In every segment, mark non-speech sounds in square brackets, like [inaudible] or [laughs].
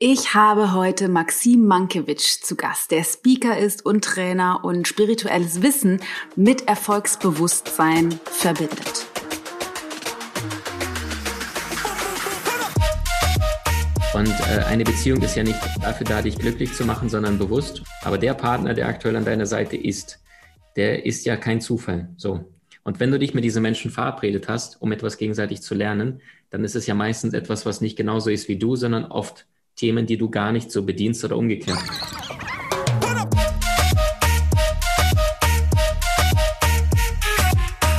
Ich habe heute Maxim Mankiewicz zu Gast, der Speaker ist und Trainer und spirituelles Wissen mit Erfolgsbewusstsein verbindet. Und äh, eine Beziehung ist ja nicht dafür da, dich glücklich zu machen, sondern bewusst. Aber der Partner, der aktuell an deiner Seite ist, der ist ja kein Zufall. So. Und wenn du dich mit diesen Menschen verabredet hast, um etwas gegenseitig zu lernen, dann ist es ja meistens etwas, was nicht genauso ist wie du, sondern oft Themen, die du gar nicht so bedienst oder umgekehrt.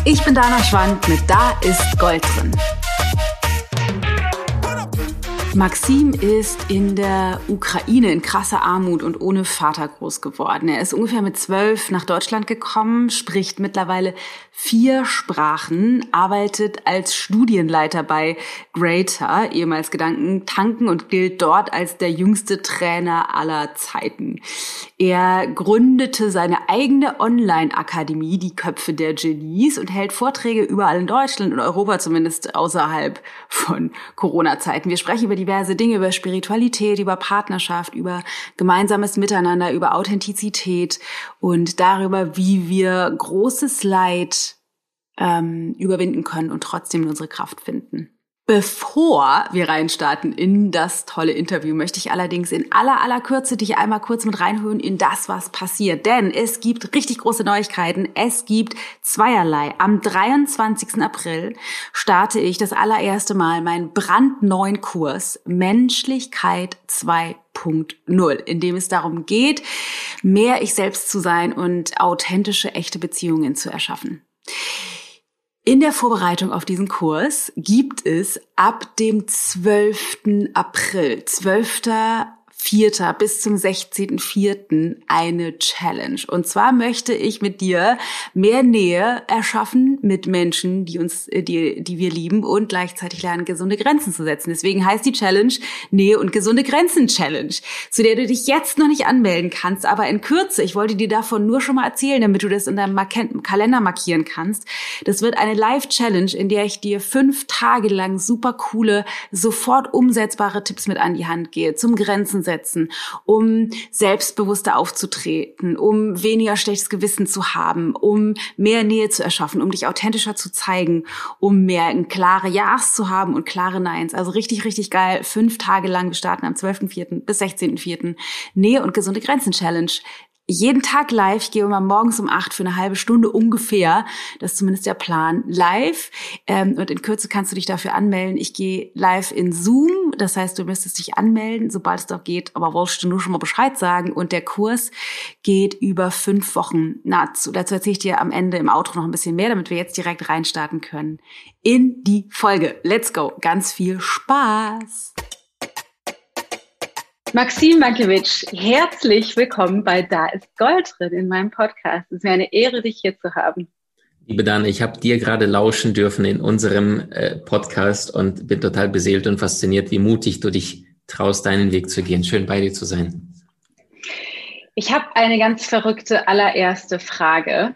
Ich bin Dana Schwand mit Da ist Gold drin. Maxim ist in der Ukraine in krasser Armut und ohne Vater groß geworden. Er ist ungefähr mit zwölf nach Deutschland gekommen, spricht mittlerweile vier Sprachen, arbeitet als Studienleiter bei Greater, ehemals Gedanken tanken und gilt dort als der jüngste Trainer aller Zeiten. Er gründete seine eigene Online-Akademie, die Köpfe der Genies, und hält Vorträge überall in Deutschland und Europa, zumindest außerhalb von Corona-Zeiten. Wir sprechen über diverse Dinge, über Spiritualität, über Partnerschaft, über gemeinsames Miteinander, über Authentizität und darüber, wie wir großes Leid ähm, überwinden können und trotzdem unsere Kraft finden. Bevor wir reinstarten in das tolle Interview, möchte ich allerdings in aller aller Kürze dich einmal kurz mit reinhören in das, was passiert. Denn es gibt richtig große Neuigkeiten. Es gibt zweierlei. Am 23. April starte ich das allererste Mal meinen brandneuen Kurs Menschlichkeit 2.0, in dem es darum geht, mehr ich selbst zu sein und authentische, echte Beziehungen zu erschaffen. In der Vorbereitung auf diesen Kurs gibt es ab dem 12. April, 12. 4. bis zum 16.4. eine Challenge. Und zwar möchte ich mit dir mehr Nähe erschaffen mit Menschen, die uns, äh, die, die wir lieben und gleichzeitig lernen, gesunde Grenzen zu setzen. Deswegen heißt die Challenge Nähe und gesunde Grenzen Challenge, zu der du dich jetzt noch nicht anmelden kannst, aber in Kürze. Ich wollte dir davon nur schon mal erzählen, damit du das in deinem Kalender markieren kannst. Das wird eine Live-Challenge, in der ich dir fünf Tage lang super coole, sofort umsetzbare Tipps mit an die Hand gehe zum Grenzen setzen, um selbstbewusster aufzutreten, um weniger schlechtes Gewissen zu haben, um mehr Nähe zu erschaffen, um dich authentischer zu zeigen, um mehr klare Ja's zu haben und klare Neins. Also richtig, richtig geil. Fünf Tage lang. Wir starten am 12.04. bis 16.04. Nähe und gesunde Grenzen Challenge jeden Tag live. Ich gehe immer morgens um acht für eine halbe Stunde ungefähr. Das ist zumindest der Plan. Live. Ähm, und in Kürze kannst du dich dafür anmelden. Ich gehe live in Zoom. Das heißt, du müsstest dich anmelden, sobald es doch geht. Aber wolltest du nur schon mal Bescheid sagen. Und der Kurs geht über fünf Wochen. Na, dazu erzähle ich dir am Ende im Outro noch ein bisschen mehr, damit wir jetzt direkt reinstarten können in die Folge. Let's go. Ganz viel Spaß. Maxim Mankiewicz, herzlich willkommen bei Da ist Gold drin in meinem Podcast. Es ist mir eine Ehre, dich hier zu haben. Liebe Dana, ich habe dir gerade lauschen dürfen in unserem äh, Podcast und bin total beseelt und fasziniert, wie mutig du dich traust, deinen Weg zu gehen. Schön bei dir zu sein. Ich habe eine ganz verrückte allererste Frage.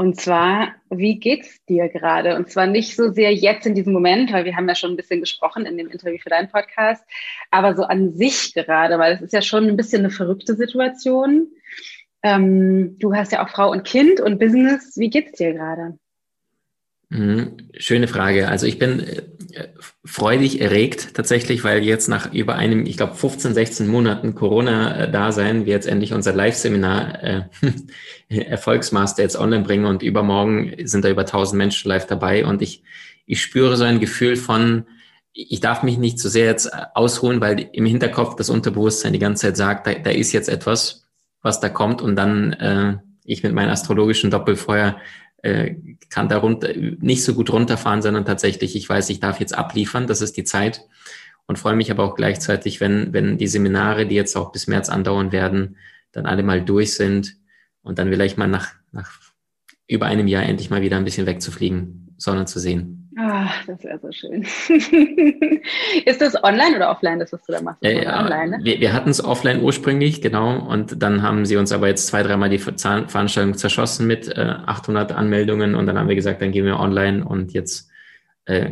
Und zwar, wie geht's dir gerade? Und zwar nicht so sehr jetzt in diesem Moment, weil wir haben ja schon ein bisschen gesprochen in dem Interview für deinen Podcast, aber so an sich gerade, weil es ist ja schon ein bisschen eine verrückte Situation. Ähm, du hast ja auch Frau und Kind und Business. Wie geht's dir gerade? Mhm. Schöne Frage. Also ich bin äh, freudig erregt tatsächlich, weil jetzt nach über einem, ich glaube 15, 16 Monaten Corona-Dasein wir jetzt endlich unser Live-Seminar äh, [laughs] Erfolgsmaster jetzt online bringen und übermorgen sind da über 1000 Menschen live dabei und ich, ich spüre so ein Gefühl von, ich darf mich nicht zu so sehr jetzt ausholen, weil im Hinterkopf das Unterbewusstsein die ganze Zeit sagt, da, da ist jetzt etwas, was da kommt und dann äh, ich mit meinem astrologischen Doppelfeuer äh, kann da runter, nicht so gut runterfahren, sondern tatsächlich, ich weiß, ich darf jetzt abliefern, das ist die Zeit und freue mich aber auch gleichzeitig, wenn, wenn die Seminare, die jetzt auch bis März andauern werden, dann alle mal durch sind und dann vielleicht mal nach, nach über einem Jahr endlich mal wieder ein bisschen wegzufliegen, Sonne zu sehen. Ach, das wäre so schön. [laughs] ist das online oder offline, das, was du da machst? Äh, online, ne? Wir, wir hatten es offline ursprünglich, genau. Und dann haben sie uns aber jetzt zwei, dreimal die Veranstaltung zerschossen mit äh, 800 Anmeldungen. Und dann haben wir gesagt, dann gehen wir online. Und jetzt äh,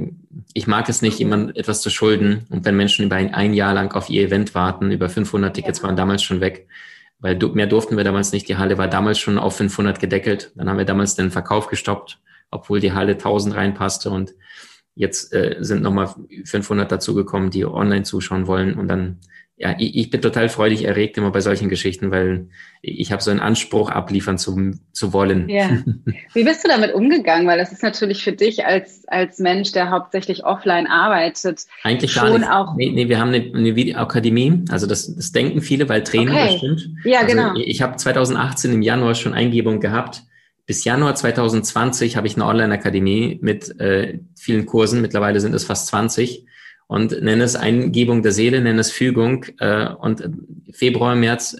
ich mag es nicht, jemand etwas zu schulden. Und wenn Menschen über ein, ein Jahr lang auf ihr Event warten, über 500 Tickets ja. waren damals schon weg, weil mehr durften wir damals nicht. Die Halle war damals schon auf 500 gedeckelt. Dann haben wir damals den Verkauf gestoppt, obwohl die Halle 1000 reinpasste und jetzt äh, sind nochmal 500 dazugekommen, die online zuschauen wollen und dann ja, ich, ich bin total freudig erregt immer bei solchen Geschichten, weil ich habe so einen Anspruch abliefern zu, zu wollen. Ja. Wie bist du damit umgegangen? Weil das ist natürlich für dich als, als Mensch, der hauptsächlich offline arbeitet, eigentlich schon gar nicht. auch. Nee, nee, wir haben eine, eine Videoakademie, also das, das denken viele, weil Training okay. bestimmt. Ja, also genau. Ich habe 2018 im Januar schon Eingebung gehabt. Bis Januar 2020 habe ich eine Online-Akademie mit äh, vielen Kursen. Mittlerweile sind es fast 20 und nenne es Eingebung der Seele, nenne es Fügung. Äh, und Februar, März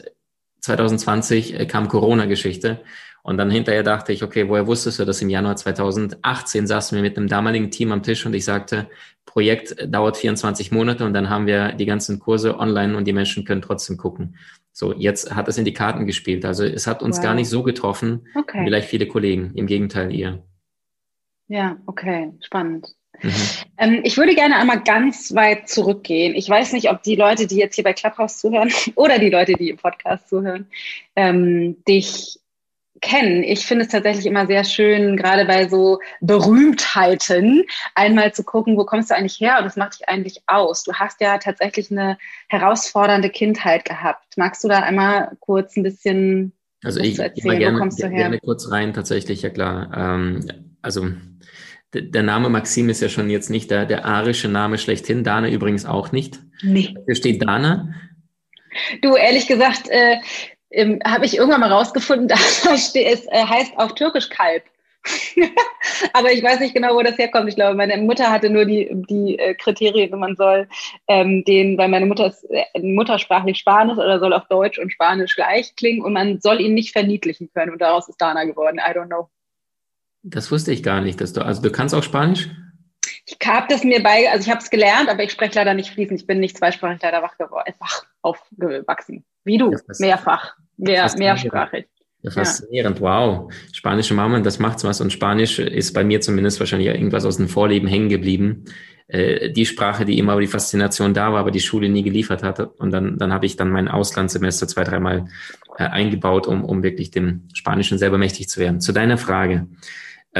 2020 äh, kam Corona-Geschichte. Und dann hinterher dachte ich, okay, woher wusstest du das? Im Januar 2018 saßen wir mit einem damaligen Team am Tisch und ich sagte, Projekt dauert 24 Monate und dann haben wir die ganzen Kurse online und die Menschen können trotzdem gucken. So, jetzt hat es in die Karten gespielt. Also es hat uns wow. gar nicht so getroffen, okay. vielleicht viele Kollegen. Im Gegenteil, ihr. Ja, okay, spannend. Mhm. Ähm, ich würde gerne einmal ganz weit zurückgehen. Ich weiß nicht, ob die Leute, die jetzt hier bei Clubhouse zuhören [laughs] oder die Leute, die im Podcast zuhören, ähm, dich kennen. Ich finde es tatsächlich immer sehr schön, gerade bei so Berühmtheiten, einmal zu gucken, wo kommst du eigentlich her und was macht dich eigentlich aus? Du hast ja tatsächlich eine herausfordernde Kindheit gehabt. Magst du da einmal kurz ein bisschen also ich, erzählen? Ich gerne, wo kommst du her? gerne kurz rein, tatsächlich, ja klar. Ähm, also der Name Maxim ist ja schon jetzt nicht der, der arische Name schlechthin. Dana übrigens auch nicht. Nee. Hier steht Dana. Du, ehrlich gesagt, äh, ähm, habe ich irgendwann mal rausgefunden, [laughs] dass es äh, heißt auch türkisch Kalb. [laughs] Aber ich weiß nicht genau, wo das herkommt. Ich glaube, meine Mutter hatte nur die, die äh, Kriterien, man soll ähm, den, weil meine Mutter ist äh, muttersprachlich Spanisch oder soll auch Deutsch und Spanisch gleich klingen und man soll ihn nicht verniedlichen können. Und daraus ist Dana geworden. I don't know. Das wusste ich gar nicht, dass du, also du kannst auch Spanisch? Ich habe das mir bei, also ich habe es gelernt, aber ich spreche leider nicht fließend. Ich bin nicht zweisprachig leider wach geworden, wach aufgewachsen. Wie du, mehrfach, mehr, mehrsprachig. Ja, faszinierend, ja. wow. Spanische Mama, das macht's was. Und Spanisch ist bei mir zumindest wahrscheinlich irgendwas aus dem Vorleben hängen geblieben. Äh, die Sprache, die immer die Faszination da war, aber die Schule nie geliefert hatte. Und dann, dann habe ich dann mein Auslandssemester zwei, dreimal äh, eingebaut, um, um wirklich dem Spanischen selber mächtig zu werden. Zu deiner Frage.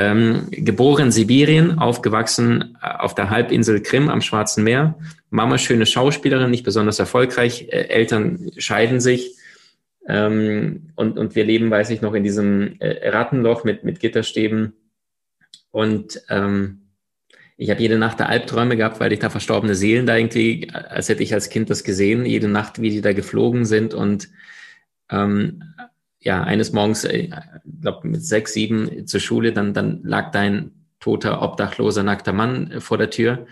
Ähm, geboren in Sibirien, aufgewachsen äh, auf der Halbinsel Krim am Schwarzen Meer. Mama schöne Schauspielerin, nicht besonders erfolgreich. Äh, Eltern scheiden sich. Ähm, und, und wir leben, weiß ich noch, in diesem äh, Rattenloch mit, mit Gitterstäben. Und ähm, ich habe jede Nacht da Albträume gehabt, weil ich da verstorbene Seelen da irgendwie, als hätte ich als Kind das gesehen, jede Nacht, wie die da geflogen sind. Und ähm, ja, eines Morgens, ich äh, glaube mit sechs, sieben zur Schule, dann, dann lag dein toter, obdachloser, nackter Mann äh, vor der Tür.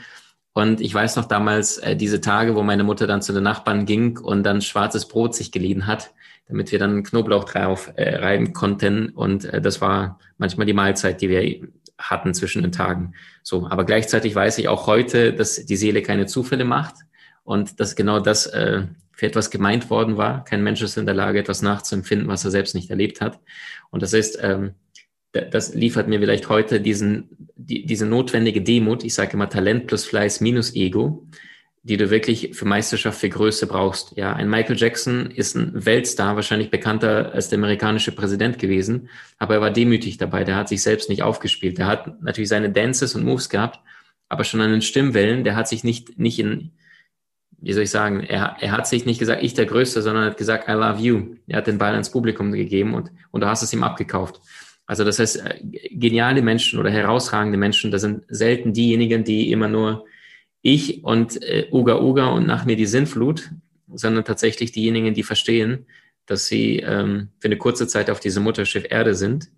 Und ich weiß noch damals äh, diese Tage, wo meine Mutter dann zu den Nachbarn ging und dann schwarzes Brot sich geliehen hat, damit wir dann Knoblauch drauf äh, reiben konnten. Und äh, das war manchmal die Mahlzeit, die wir hatten zwischen den Tagen. So, aber gleichzeitig weiß ich auch heute, dass die Seele keine Zufälle macht und dass genau das äh, für etwas gemeint worden war. Kein Mensch ist in der Lage, etwas nachzuempfinden, was er selbst nicht erlebt hat. Und das ist, ähm, das liefert mir vielleicht heute diesen, die, diese notwendige Demut. Ich sage immer Talent plus Fleiß minus Ego, die du wirklich für Meisterschaft, für Größe brauchst. Ja, ein Michael Jackson ist ein Weltstar, wahrscheinlich bekannter als der amerikanische Präsident gewesen, aber er war demütig dabei. Der hat sich selbst nicht aufgespielt. Der hat natürlich seine Dances und Moves gehabt, aber schon an den Stimmwellen, der hat sich nicht, nicht in, wie soll ich sagen, er, er hat sich nicht gesagt, ich der Größte, sondern hat gesagt, I love you. Er hat den Ball ans Publikum gegeben und, und du hast es ihm abgekauft. Also das heißt, äh, geniale Menschen oder herausragende Menschen, das sind selten diejenigen, die immer nur ich und äh, Uga Uga und nach mir die Sinnflut, sondern tatsächlich diejenigen, die verstehen, dass sie ähm, für eine kurze Zeit auf diesem Mutterschiff Erde sind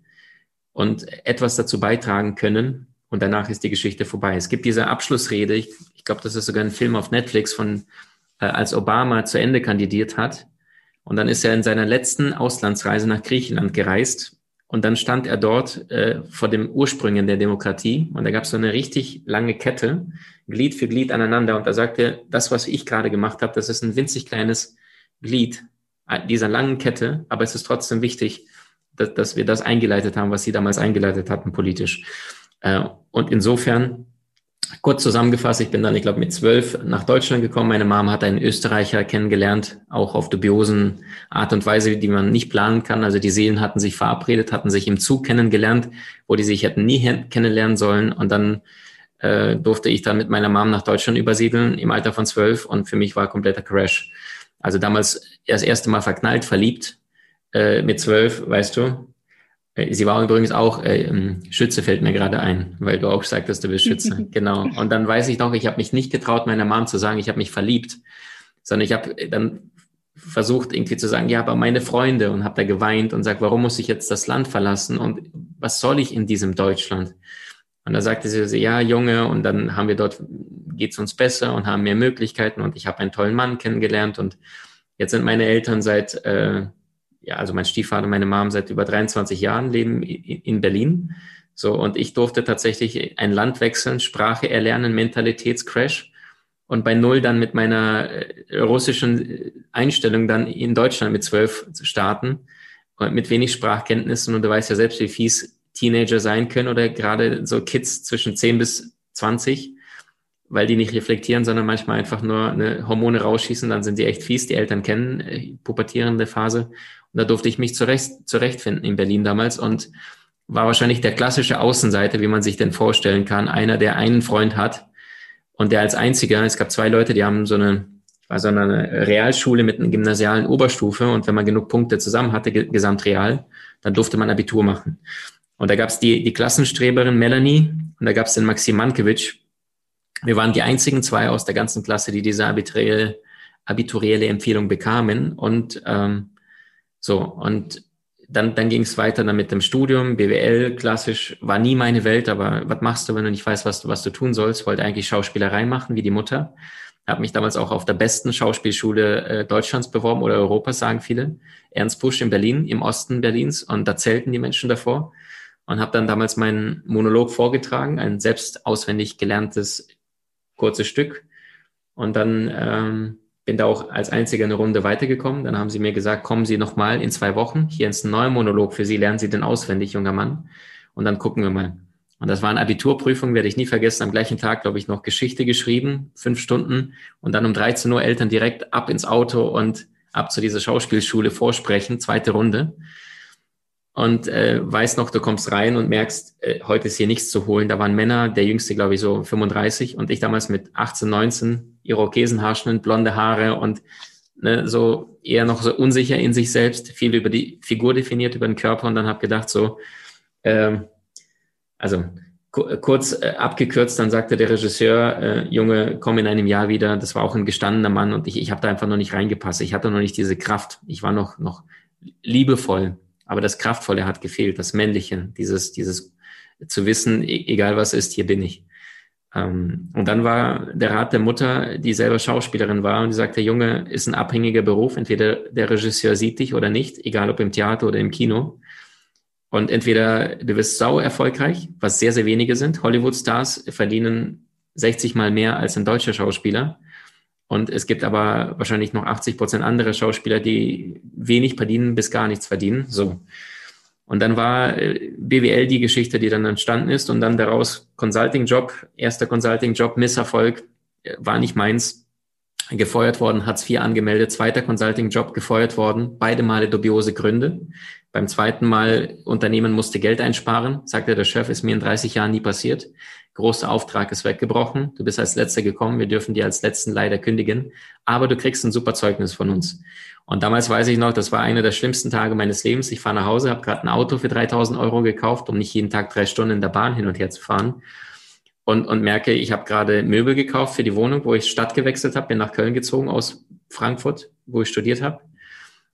und etwas dazu beitragen können, und danach ist die Geschichte vorbei. Es gibt diese Abschlussrede, ich, glaube, das ist sogar ein Film auf Netflix von, äh, als Obama zu Ende kandidiert hat. Und dann ist er in seiner letzten Auslandsreise nach Griechenland gereist. Und dann stand er dort äh, vor dem Ursprüngen der Demokratie. Und da gab es so eine richtig lange Kette, Glied für Glied aneinander. Und da sagte er, das, was ich gerade gemacht habe, das ist ein winzig kleines Glied äh, dieser langen Kette. Aber es ist trotzdem wichtig, dass, dass wir das eingeleitet haben, was Sie damals eingeleitet hatten politisch. Äh, und insofern kurz zusammengefasst, ich bin dann, ich glaube, mit zwölf nach Deutschland gekommen. Meine Mom hat einen Österreicher kennengelernt, auch auf dubiosen Art und Weise, die man nicht planen kann. Also die Seelen hatten sich verabredet, hatten sich im Zug kennengelernt, wo die sich hätten nie kennenlernen sollen. Und dann äh, durfte ich dann mit meiner Mom nach Deutschland übersiedeln im Alter von zwölf und für mich war kompletter Crash. Also damals das erste Mal verknallt, verliebt äh, mit zwölf, weißt du, sie war übrigens auch äh, Schütze, fällt mir gerade ein, weil du auch sagtest, du bist Schütze. [laughs] genau. Und dann weiß ich noch, ich habe mich nicht getraut, meiner Mom zu sagen, ich habe mich verliebt, sondern ich habe äh, dann versucht irgendwie zu sagen, ja, aber meine Freunde und habe da geweint und sagt, warum muss ich jetzt das Land verlassen und was soll ich in diesem Deutschland? Und da sagte sie, ja, Junge, und dann haben wir dort, geht's uns besser und haben mehr Möglichkeiten und ich habe einen tollen Mann kennengelernt und jetzt sind meine Eltern seit äh, ja, also mein Stiefvater und meine Mom seit über 23 Jahren leben in Berlin. So, und ich durfte tatsächlich ein Land wechseln, Sprache erlernen, Mentalitätscrash und bei Null dann mit meiner äh, russischen äh, Einstellung dann in Deutschland mit zwölf starten und mit wenig Sprachkenntnissen. Und du weißt ja selbst, wie fies Teenager sein können oder gerade so Kids zwischen 10 bis 20, weil die nicht reflektieren, sondern manchmal einfach nur eine Hormone rausschießen, dann sind die echt fies. Die Eltern kennen äh, pubertierende Phase. Und da durfte ich mich zurecht, zurechtfinden in Berlin damals und war wahrscheinlich der klassische Außenseiter, wie man sich denn vorstellen kann. Einer, der einen Freund hat und der als einziger, es gab zwei Leute, die haben so eine, war so eine Realschule mit einer gymnasialen Oberstufe und wenn man genug Punkte zusammen hatte, gesamtreal, dann durfte man Abitur machen. Und da gab es die, die Klassenstreberin Melanie und da gab es den Maxim Mankiewicz. Wir waren die einzigen zwei aus der ganzen Klasse, die diese abiturielle, abiturielle Empfehlung bekamen. Und ähm, so, und dann, dann ging es weiter dann mit dem Studium, BWL, klassisch, war nie meine Welt, aber was machst du, wenn du nicht weißt, was du, was du tun sollst? Wollte eigentlich Schauspielerei machen, wie die Mutter. Habe mich damals auch auf der besten Schauspielschule äh, Deutschlands beworben oder Europas, sagen viele. Ernst Busch in Berlin, im Osten Berlins. Und da zelten die Menschen davor. Und habe dann damals meinen Monolog vorgetragen, ein selbst auswendig gelerntes kurzes Stück. Und dann ähm, bin da auch als einziger eine Runde weitergekommen. Dann haben sie mir gesagt, kommen Sie nochmal in zwei Wochen. Hier ist ein neuer Monolog für Sie. Lernen Sie den auswendig, junger Mann. Und dann gucken wir mal. Und das war eine Abiturprüfung, werde ich nie vergessen. Am gleichen Tag, glaube ich, noch Geschichte geschrieben, fünf Stunden. Und dann um 13 Uhr Eltern direkt ab ins Auto und ab zu dieser Schauspielschule vorsprechen, zweite Runde. Und äh, weiß noch, du kommst rein und merkst, äh, heute ist hier nichts zu holen. Da waren Männer, der jüngste, glaube ich, so 35 und ich damals mit 18, 19 Irokesenhaarschnitt, blonde Haare und ne, so eher noch so unsicher in sich selbst, viel über die Figur definiert, über den Körper und dann habe gedacht so, ähm, also kurz äh, abgekürzt, dann sagte der Regisseur, äh, Junge, komm in einem Jahr wieder. Das war auch ein gestandener Mann und ich, ich habe da einfach noch nicht reingepasst. Ich hatte noch nicht diese Kraft. Ich war noch, noch liebevoll, aber das Kraftvolle hat gefehlt, das Männliche, dieses, dieses zu wissen, e-, egal was ist, hier bin ich. Ähm, und dann war der Rat der Mutter, die selber Schauspielerin war, und die sagte, Junge, ist ein abhängiger Beruf. Entweder der Regisseur sieht dich oder nicht, egal ob im Theater oder im Kino. Und entweder du wirst sau erfolgreich, was sehr, sehr wenige sind. Hollywood-Stars verdienen 60 mal mehr als ein deutscher Schauspieler. Und es gibt aber wahrscheinlich noch 80 Prozent andere Schauspieler, die wenig verdienen bis gar nichts verdienen. So. Und dann war äh, BWL die Geschichte, die dann entstanden ist und dann daraus Consulting-Job, erster Consulting-Job, Misserfolg, äh, war nicht meins, gefeuert worden, Hartz IV angemeldet, zweiter Consulting-Job gefeuert worden, beide Male dubiose Gründe. Beim zweiten Mal, Unternehmen musste Geld einsparen, sagte der Chef, ist mir in 30 Jahren nie passiert. Großer Auftrag ist weggebrochen, du bist als Letzter gekommen, wir dürfen dir als Letzten leider kündigen, aber du kriegst ein super Zeugnis von uns. Und damals weiß ich noch, das war einer der schlimmsten Tage meines Lebens. Ich fahre nach Hause, habe gerade ein Auto für 3000 Euro gekauft, um nicht jeden Tag drei Stunden in der Bahn hin und her zu fahren. Und, und merke, ich habe gerade Möbel gekauft für die Wohnung, wo ich Stadt gewechselt habe, bin nach Köln gezogen aus Frankfurt, wo ich studiert habe.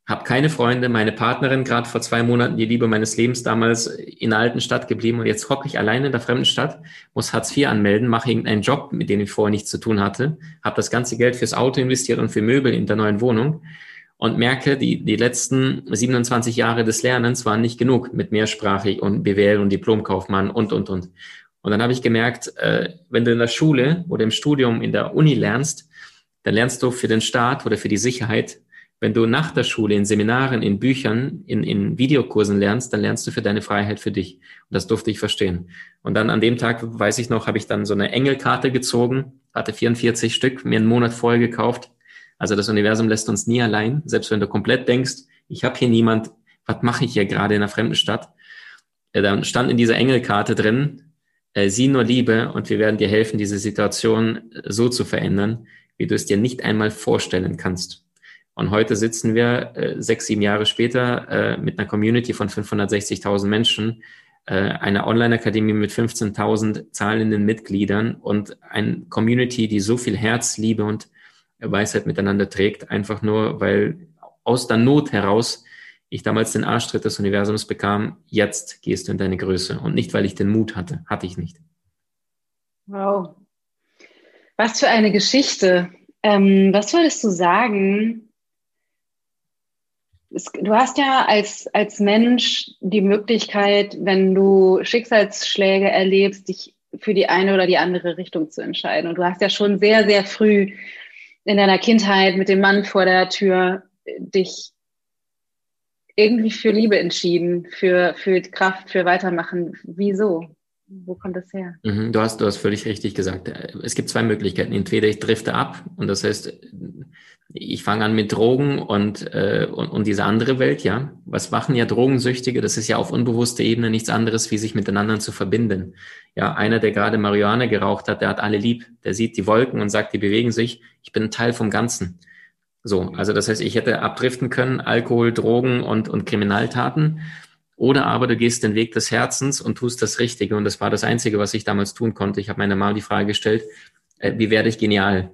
Habe keine Freunde, meine Partnerin gerade vor zwei Monaten, die Liebe meines Lebens, damals in der alten Stadt geblieben. Und jetzt hocke ich alleine in der fremden Stadt, muss Hartz IV anmelden, mache irgendeinen Job, mit dem ich vorher nichts zu tun hatte, habe das ganze Geld fürs Auto investiert und für Möbel in der neuen Wohnung. Und merke, die, die letzten 27 Jahre des Lernens waren nicht genug mit mehrsprachig und BWL und Diplomkaufmann und, und, und. Und dann habe ich gemerkt, äh, wenn du in der Schule oder im Studium in der Uni lernst, dann lernst du für den Staat oder für die Sicherheit Wenn du nach der Schule in Seminaren, in Büchern, in, in Videokursen lernst, dann lernst du für deine Freiheit für dich. Und das durfte ich verstehen. Und dann an dem Tag, weiß ich noch, habe ich dann so eine Engelkarte gezogen, hatte 44 Stück, mir einen Monat vorher gekauft. Also das Universum lässt uns nie allein, selbst wenn du komplett denkst, ich habe hier niemand, was mache ich hier gerade in einer fremden Stadt? Äh, dann stand in dieser Engelkarte drin, äh, sieh nur Liebe und wir werden dir helfen, diese Situation so zu verändern, wie du es dir nicht einmal vorstellen kannst. Und heute sitzen wir äh, sechs, sieben Jahre später äh, mit einer Community von 560.000 Menschen, äh, einer Online-Akademie mit 15.000 zahlenden Mitgliedern und eine Community, die so viel Herz, Liebe und Weisheit miteinander trägt, einfach nur, weil aus der Not heraus ich damals den Arschtritt des Universums bekam, jetzt gehst du in deine Größe. Und nicht, weil ich den Mut hatte, hatte ich nicht. Wow. Was für eine Geschichte. Ähm, was würdest du sagen, es, du hast ja als, als Mensch die Möglichkeit, wenn du Schicksalsschläge erlebst, dich für die eine oder die andere Richtung zu entscheiden. Und du hast ja schon sehr, sehr früh in deiner Kindheit mit dem Mann vor der Tür dich irgendwie für Liebe entschieden, für, für Kraft, für Weitermachen. Wieso? Wo kommt das her? Mhm, du, hast, du hast völlig richtig gesagt. Es gibt zwei Möglichkeiten. Entweder ich drifte ab und das heißt, ich fange an mit Drogen und, äh, und, und diese andere Welt, ja. Was machen ja Drogensüchtige? Das ist ja auf unbewusster Ebene nichts anderes, wie sich miteinander zu verbinden. Ja, einer, der gerade Marihuana geraucht hat, der hat alle lieb. Der sieht die Wolken und sagt, die bewegen sich. Ich bin Teil vom Ganzen. So, also das heißt, ich hätte abdriften können, Alkohol, Drogen und, und Kriminaltaten. Oder aber du gehst den Weg des Herzens und tust das Richtige. Und das war das Einzige, was ich damals tun konnte. Ich habe meiner Mama die Frage gestellt, äh, wie werde ich genial?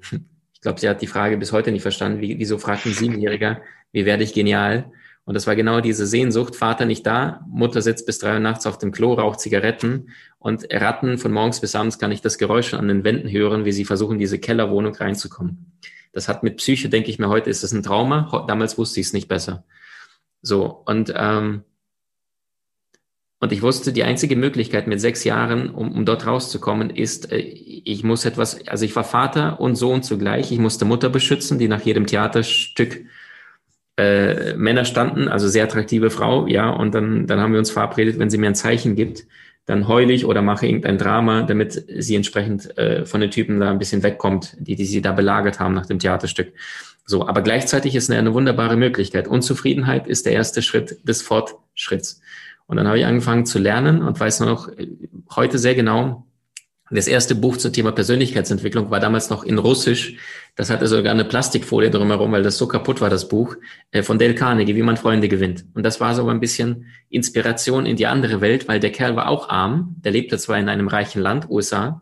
Ich glaube, sie hat die Frage bis heute nicht verstanden. Wie, wieso fragt ein Siebenjähriger, wie werde ich genial? Und das war genau diese Sehnsucht. Vater nicht da, Mutter sitzt bis drei Uhr nachts auf dem Klo, raucht Zigaretten und Ratten von morgens bis abends kann ich das Geräusch an den Wänden hören, wie sie versuchen, diese Kellerwohnung reinzukommen. Das hat mit Psyche, denke ich mir heute, ist das ein Trauma. Damals wusste ich es nicht besser. So, und ähm, und ich wusste, die einzige Möglichkeit mit sechs Jahren, um, um dort rauszukommen, ist, äh, ich muss etwas, also ich war Vater und Sohn zugleich. Ich musste Mutter beschützen, die nach jedem Theaterstück äh, Männer standen, also sehr attraktive Frau, ja. Und dann, dann haben wir uns verabredet, wenn sie mir ein Zeichen gibt, dann heule ich oder mache irgendein Drama, damit sie entsprechend äh, von den Typen da ein bisschen wegkommt, die, die sie da belagert haben nach dem Theaterstück. So, aber gleichzeitig ist eine, eine wunderbare Möglichkeit. Unzufriedenheit ist der erste Schritt des Fortschritts. Und dann habe ich angefangen zu lernen und weiß noch äh, heute sehr genau, das erste Buch zum Thema Persönlichkeitsentwicklung war damals noch in Russisch. Das hatte sogar eine Plastikfolie drumherum, weil das so kaputt war, das Buch, äh, von Dale Carnegie, wie man Freunde gewinnt. Und das war so ein bisschen Inspiration in die andere Welt, weil der Kerl war auch arm. Der lebte zwar in einem reichen Land, USA,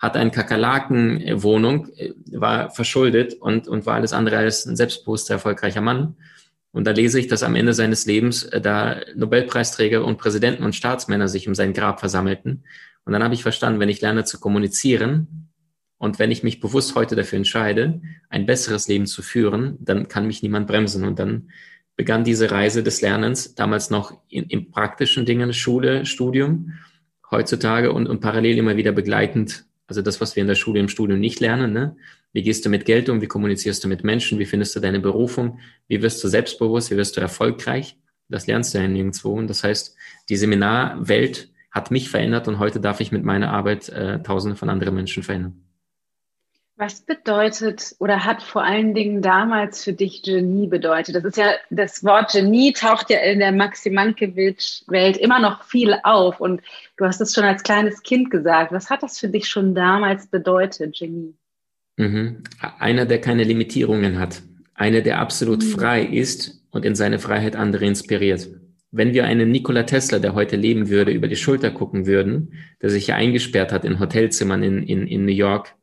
hatte eine Kakerlakenwohnung, äh, war verschuldet und, und war alles andere als ein selbstbewusster, erfolgreicher Mann. Und da lese ich, dass am Ende seines Lebens äh, da Nobelpreisträger und Präsidenten und Staatsmänner sich um sein Grab versammelten. Und dann habe ich verstanden, wenn ich lerne zu kommunizieren und wenn ich mich bewusst heute dafür entscheide, ein besseres Leben zu führen, dann kann mich niemand bremsen. Und dann begann diese Reise des Lernens, damals noch in, in praktischen Dingen, Schule, Studium, heutzutage und, und parallel immer wieder begleitend also das, was wir in der Schule im Studium nicht lernen. Ne? Wie gehst du mit Geld um? Wie kommunizierst du mit Menschen? Wie findest du deine Berufung? Wie wirst du selbstbewusst? Wie wirst du erfolgreich? Das lernst du ja nirgendwo. Und das heißt, die Seminarwelt hat mich verändert und heute darf ich mit meiner Arbeit äh, Tausende von anderen Menschen verändern. Was bedeutet oder hat vor allen Dingen damals für dich Genie bedeutet? Das ist ja, das Wort Genie taucht ja in der Maximankiewicz-Welt immer noch viel auf und du hast es schon als kleines Kind gesagt. Was hat das für dich schon damals bedeutet, Genie? Mhm. Einer, der keine Limitierungen hat. Einer, der absolut mhm. frei ist und in seine Freiheit andere inspiriert. Wenn wir einen Nikola Tesla, der heute leben würde, über die Schulter gucken würden, der sich ja eingesperrt hat in Hotelzimmern in, in, in New York,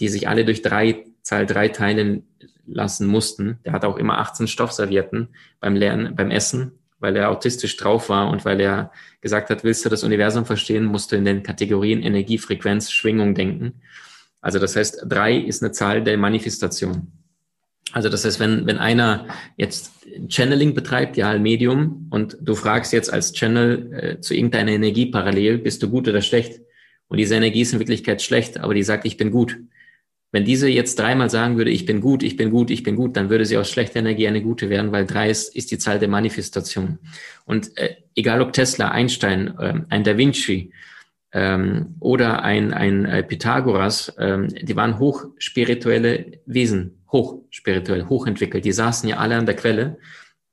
die sich alle durch drei, Zahl drei teilen lassen mussten. Der hatte auch immer 18 Stoffservietten beim Lernen, beim Essen, weil er autistisch drauf war und weil er gesagt hat, willst du das Universum verstehen, musst du in den Kategorien Energie, Frequenz, Schwingung denken. Also das heißt, drei ist eine Zahl der Manifestation. Also das heißt, wenn, wenn einer jetzt Channeling betreibt, ja, Medium, und du fragst jetzt als Channel äh, zu irgendeiner Energie parallel, bist du gut oder schlecht? Und diese Energie ist in Wirklichkeit schlecht, aber die sagt, ich bin gut Wenn diese jetzt dreimal sagen würde, ich bin gut, ich bin gut, ich bin gut, dann würde sie aus schlechter Energie eine gute werden, weil drei ist, ist die Zahl der Manifestation. Und äh, egal ob Tesla, Einstein, äh, ein Da Vinci ähm, oder ein, ein äh, Pythagoras, ähm, die waren hochspirituelle Wesen, hochspirituell, hochentwickelt. Die saßen ja alle an der Quelle.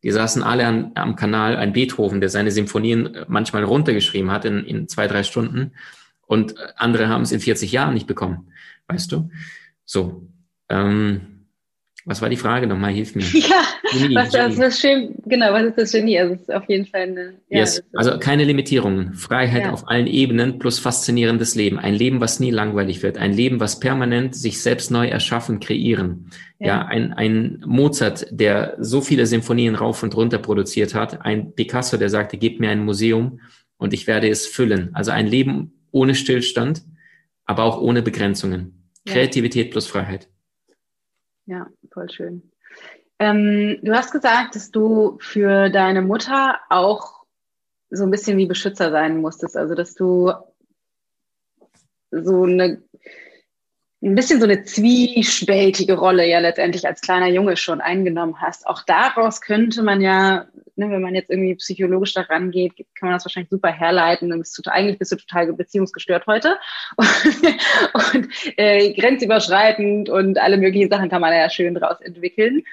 Die saßen alle an, am Kanal, ein Beethoven, der seine Symphonien äh, manchmal runtergeschrieben hat in, in zwei, drei Stunden. Und andere haben es in 40 Jahren nicht bekommen, weißt du? So. Ähm, was war die Frage nochmal? Hilf mir. [laughs] Ja, Genie, was, Genie. das schön, genau, was ist das Genie? Also es ist auf jeden Fall eine. Ja, yes. Also keine Limitierungen. Freiheit ja. auf allen Ebenen plus faszinierendes Leben. Ein Leben, was nie langweilig wird. Ein Leben, was permanent sich selbst neu erschaffen, kreieren. Ja, ja ein, ein Mozart, der so viele Symphonien rauf und runter produziert hat. Ein Picasso, der sagte, gib mir ein Museum und ich werde es füllen. Also ein Leben ohne Stillstand, aber auch ohne Begrenzungen. Kreativität plus Freiheit. Ja, voll schön. Ähm, du hast gesagt, dass du für deine Mutter auch so ein bisschen wie Beschützer sein musstest. Also, dass du so eine ein bisschen so eine zwiespältige Rolle ja letztendlich als kleiner Junge schon eingenommen hast. Auch daraus könnte man ja, ne, wenn man jetzt irgendwie psychologisch daran geht, kann man das wahrscheinlich super herleiten. Und bist du, eigentlich bist du total beziehungsgestört heute und, [laughs] und äh, grenzüberschreitend und alle möglichen Sachen kann man ja schön daraus entwickeln.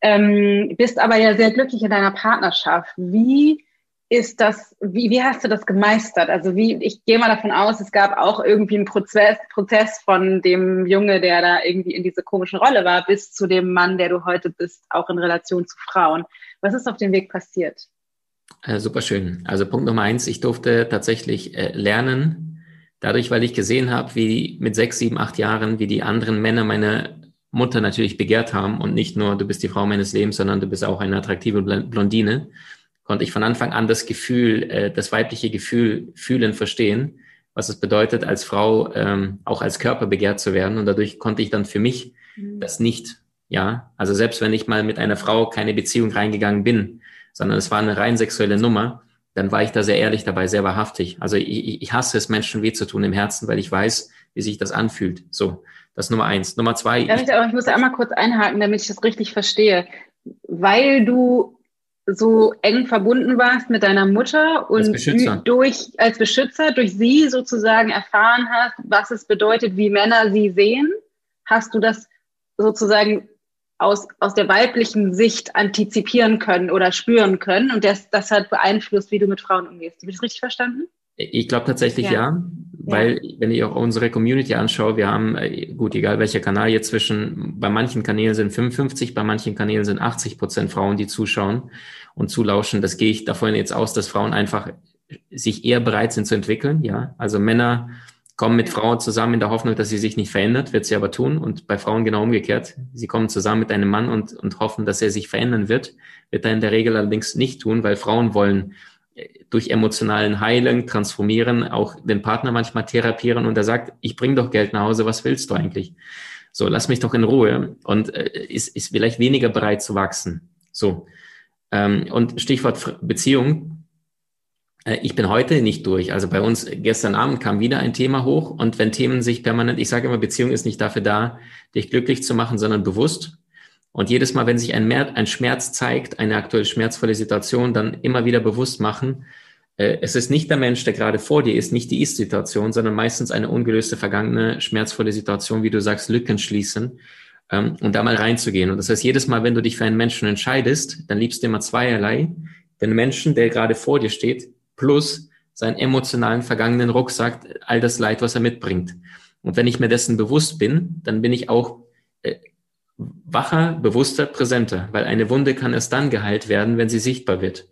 Ähm, bist aber ja sehr glücklich in deiner Partnerschaft. Wie ist das, wie, wie hast du das gemeistert? Also wie, ich gehe mal davon aus, es gab auch irgendwie einen Prozess, Prozess von dem Junge, der da irgendwie in diese komischen Rolle war, bis zu dem Mann, der du heute bist, auch in Relation zu Frauen. Was ist auf dem Weg passiert? Äh, super schön. Also Punkt Nummer eins, ich durfte tatsächlich äh, lernen, dadurch, weil ich gesehen habe, wie mit sechs, sieben, acht Jahren, wie die anderen Männer meine Mutter natürlich begehrt haben und nicht nur, du bist die Frau meines Lebens, sondern du bist auch eine attraktive Blondine konnte ich von Anfang an das Gefühl, äh, das weibliche Gefühl fühlen, verstehen, was es bedeutet, als Frau ähm, auch als Körper begehrt zu werden. Und dadurch konnte ich dann für mich mhm. das nicht, ja, also selbst wenn ich mal mit einer Frau keine Beziehung reingegangen bin, sondern es war eine rein sexuelle Nummer, dann war ich da sehr ehrlich dabei, sehr wahrhaftig. Also ich, ich hasse es, Menschen weh zu tun im Herzen, weil ich weiß, wie sich das anfühlt. So, das ist Nummer eins. Nummer zwei. ich, ich, ich muss einmal kurz einhaken, damit ich das richtig verstehe. Weil du so eng verbunden warst mit deiner Mutter und als durch als Beschützer durch sie sozusagen erfahren hast, was es bedeutet, wie Männer sie sehen, hast du das sozusagen aus, aus der weiblichen Sicht antizipieren können oder spüren können und das, das hat beeinflusst, wie du mit Frauen umgehst. Habe ich das richtig verstanden? Ich glaube tatsächlich ja. ja. weil wenn ich auch unsere Community anschaue, wir haben, äh, gut, egal welcher Kanal jetzt zwischen, bei manchen Kanälen sind 55, bei manchen Kanälen sind 80 Prozent Frauen, die zuschauen und zulauschen. Das gehe ich davon jetzt aus, dass Frauen einfach sich eher bereit sind zu entwickeln. Ja, also Männer kommen mit Frauen zusammen in der Hoffnung, dass sie sich nicht verändert, wird sie aber tun. Und bei Frauen genau umgekehrt. Sie kommen zusammen mit einem Mann und, und hoffen, dass er sich verändern wird, wird er in der Regel allerdings nicht tun, weil Frauen wollen äh, durch emotionalen Heilen transformieren, auch den Partner manchmal therapieren und er sagt, ich bring doch Geld nach Hause, was willst du eigentlich? So, lass mich doch in Ruhe und äh, ist, ist vielleicht weniger bereit zu wachsen. So. Ähm, und Stichwort Beziehung. Äh, ich bin heute nicht durch. Also bei uns gestern Abend kam wieder ein Thema hoch. Und wenn Themen sich permanent, ich sage immer, Beziehung ist nicht dafür da, dich glücklich zu machen, sondern bewusst. Und jedes Mal, wenn sich ein, Mehr, ein Schmerz zeigt, eine aktuell schmerzvolle Situation, dann immer wieder bewusst machen, äh, es ist nicht der Mensch, der gerade vor dir ist, nicht die Ist-Situation, sondern meistens eine ungelöste, vergangene, schmerzvolle Situation, wie du sagst, Lücken schließen ähm, und da mal reinzugehen. Und das heißt, jedes Mal, wenn du dich für einen Menschen entscheidest, dann liebst du immer zweierlei. Den Menschen, der gerade vor dir steht, plus seinen emotionalen vergangenen Rucksack, all das Leid, was er mitbringt. Und wenn ich mir dessen bewusst bin, dann bin ich auch äh, wacher, bewusster, präsenter, weil eine Wunde kann erst dann geheilt werden, wenn sie sichtbar wird.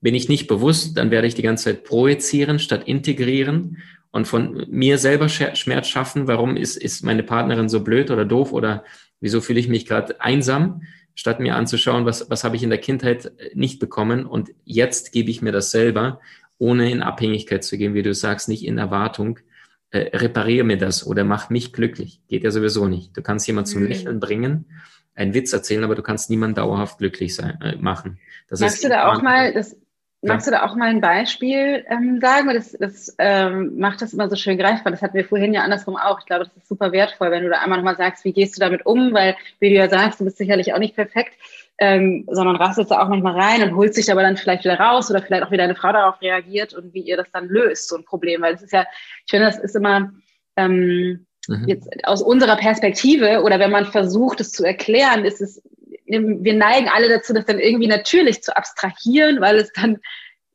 Bin ich nicht bewusst, dann werde ich die ganze Zeit projizieren statt integrieren und von mir selber Schmerz schaffen. Warum ist, ist meine Partnerin so blöd oder doof oder Wieso fühle ich mich gerade einsam, statt mir anzuschauen, was, was habe ich in der Kindheit nicht bekommen und jetzt gebe ich mir das selber, ohne in Abhängigkeit zu gehen, wie du sagst, nicht in Erwartung. Äh, repariere mir das oder mach mich glücklich. Geht ja sowieso nicht. Du kannst jemand zum mhm. Lächeln bringen, einen Witz erzählen, aber du kannst niemand dauerhaft glücklich sein, äh, machen. Das Magst du da auch mal, das, Magst du da auch mal ein Beispiel ähm, sagen? Das, das ähm, macht das immer so schön greifbar. Das hatten wir vorhin ja andersrum auch. Ich glaube, das ist super wertvoll, wenn du da einmal nochmal sagst, wie gehst du damit um? Weil, wie du ja sagst, du bist sicherlich auch nicht perfekt, ähm, sondern rastelst da auch manchmal rein und holst dich aber dann vielleicht wieder raus oder vielleicht auch wie deine Frau darauf reagiert und wie ihr das dann löst, so ein Problem. Weil das ist ja, ich finde, das ist immer ähm, mhm. jetzt aus unserer Perspektive oder wenn man versucht, es zu erklären, ist es wir neigen alle dazu, das dann irgendwie natürlich zu abstrahieren, weil es dann,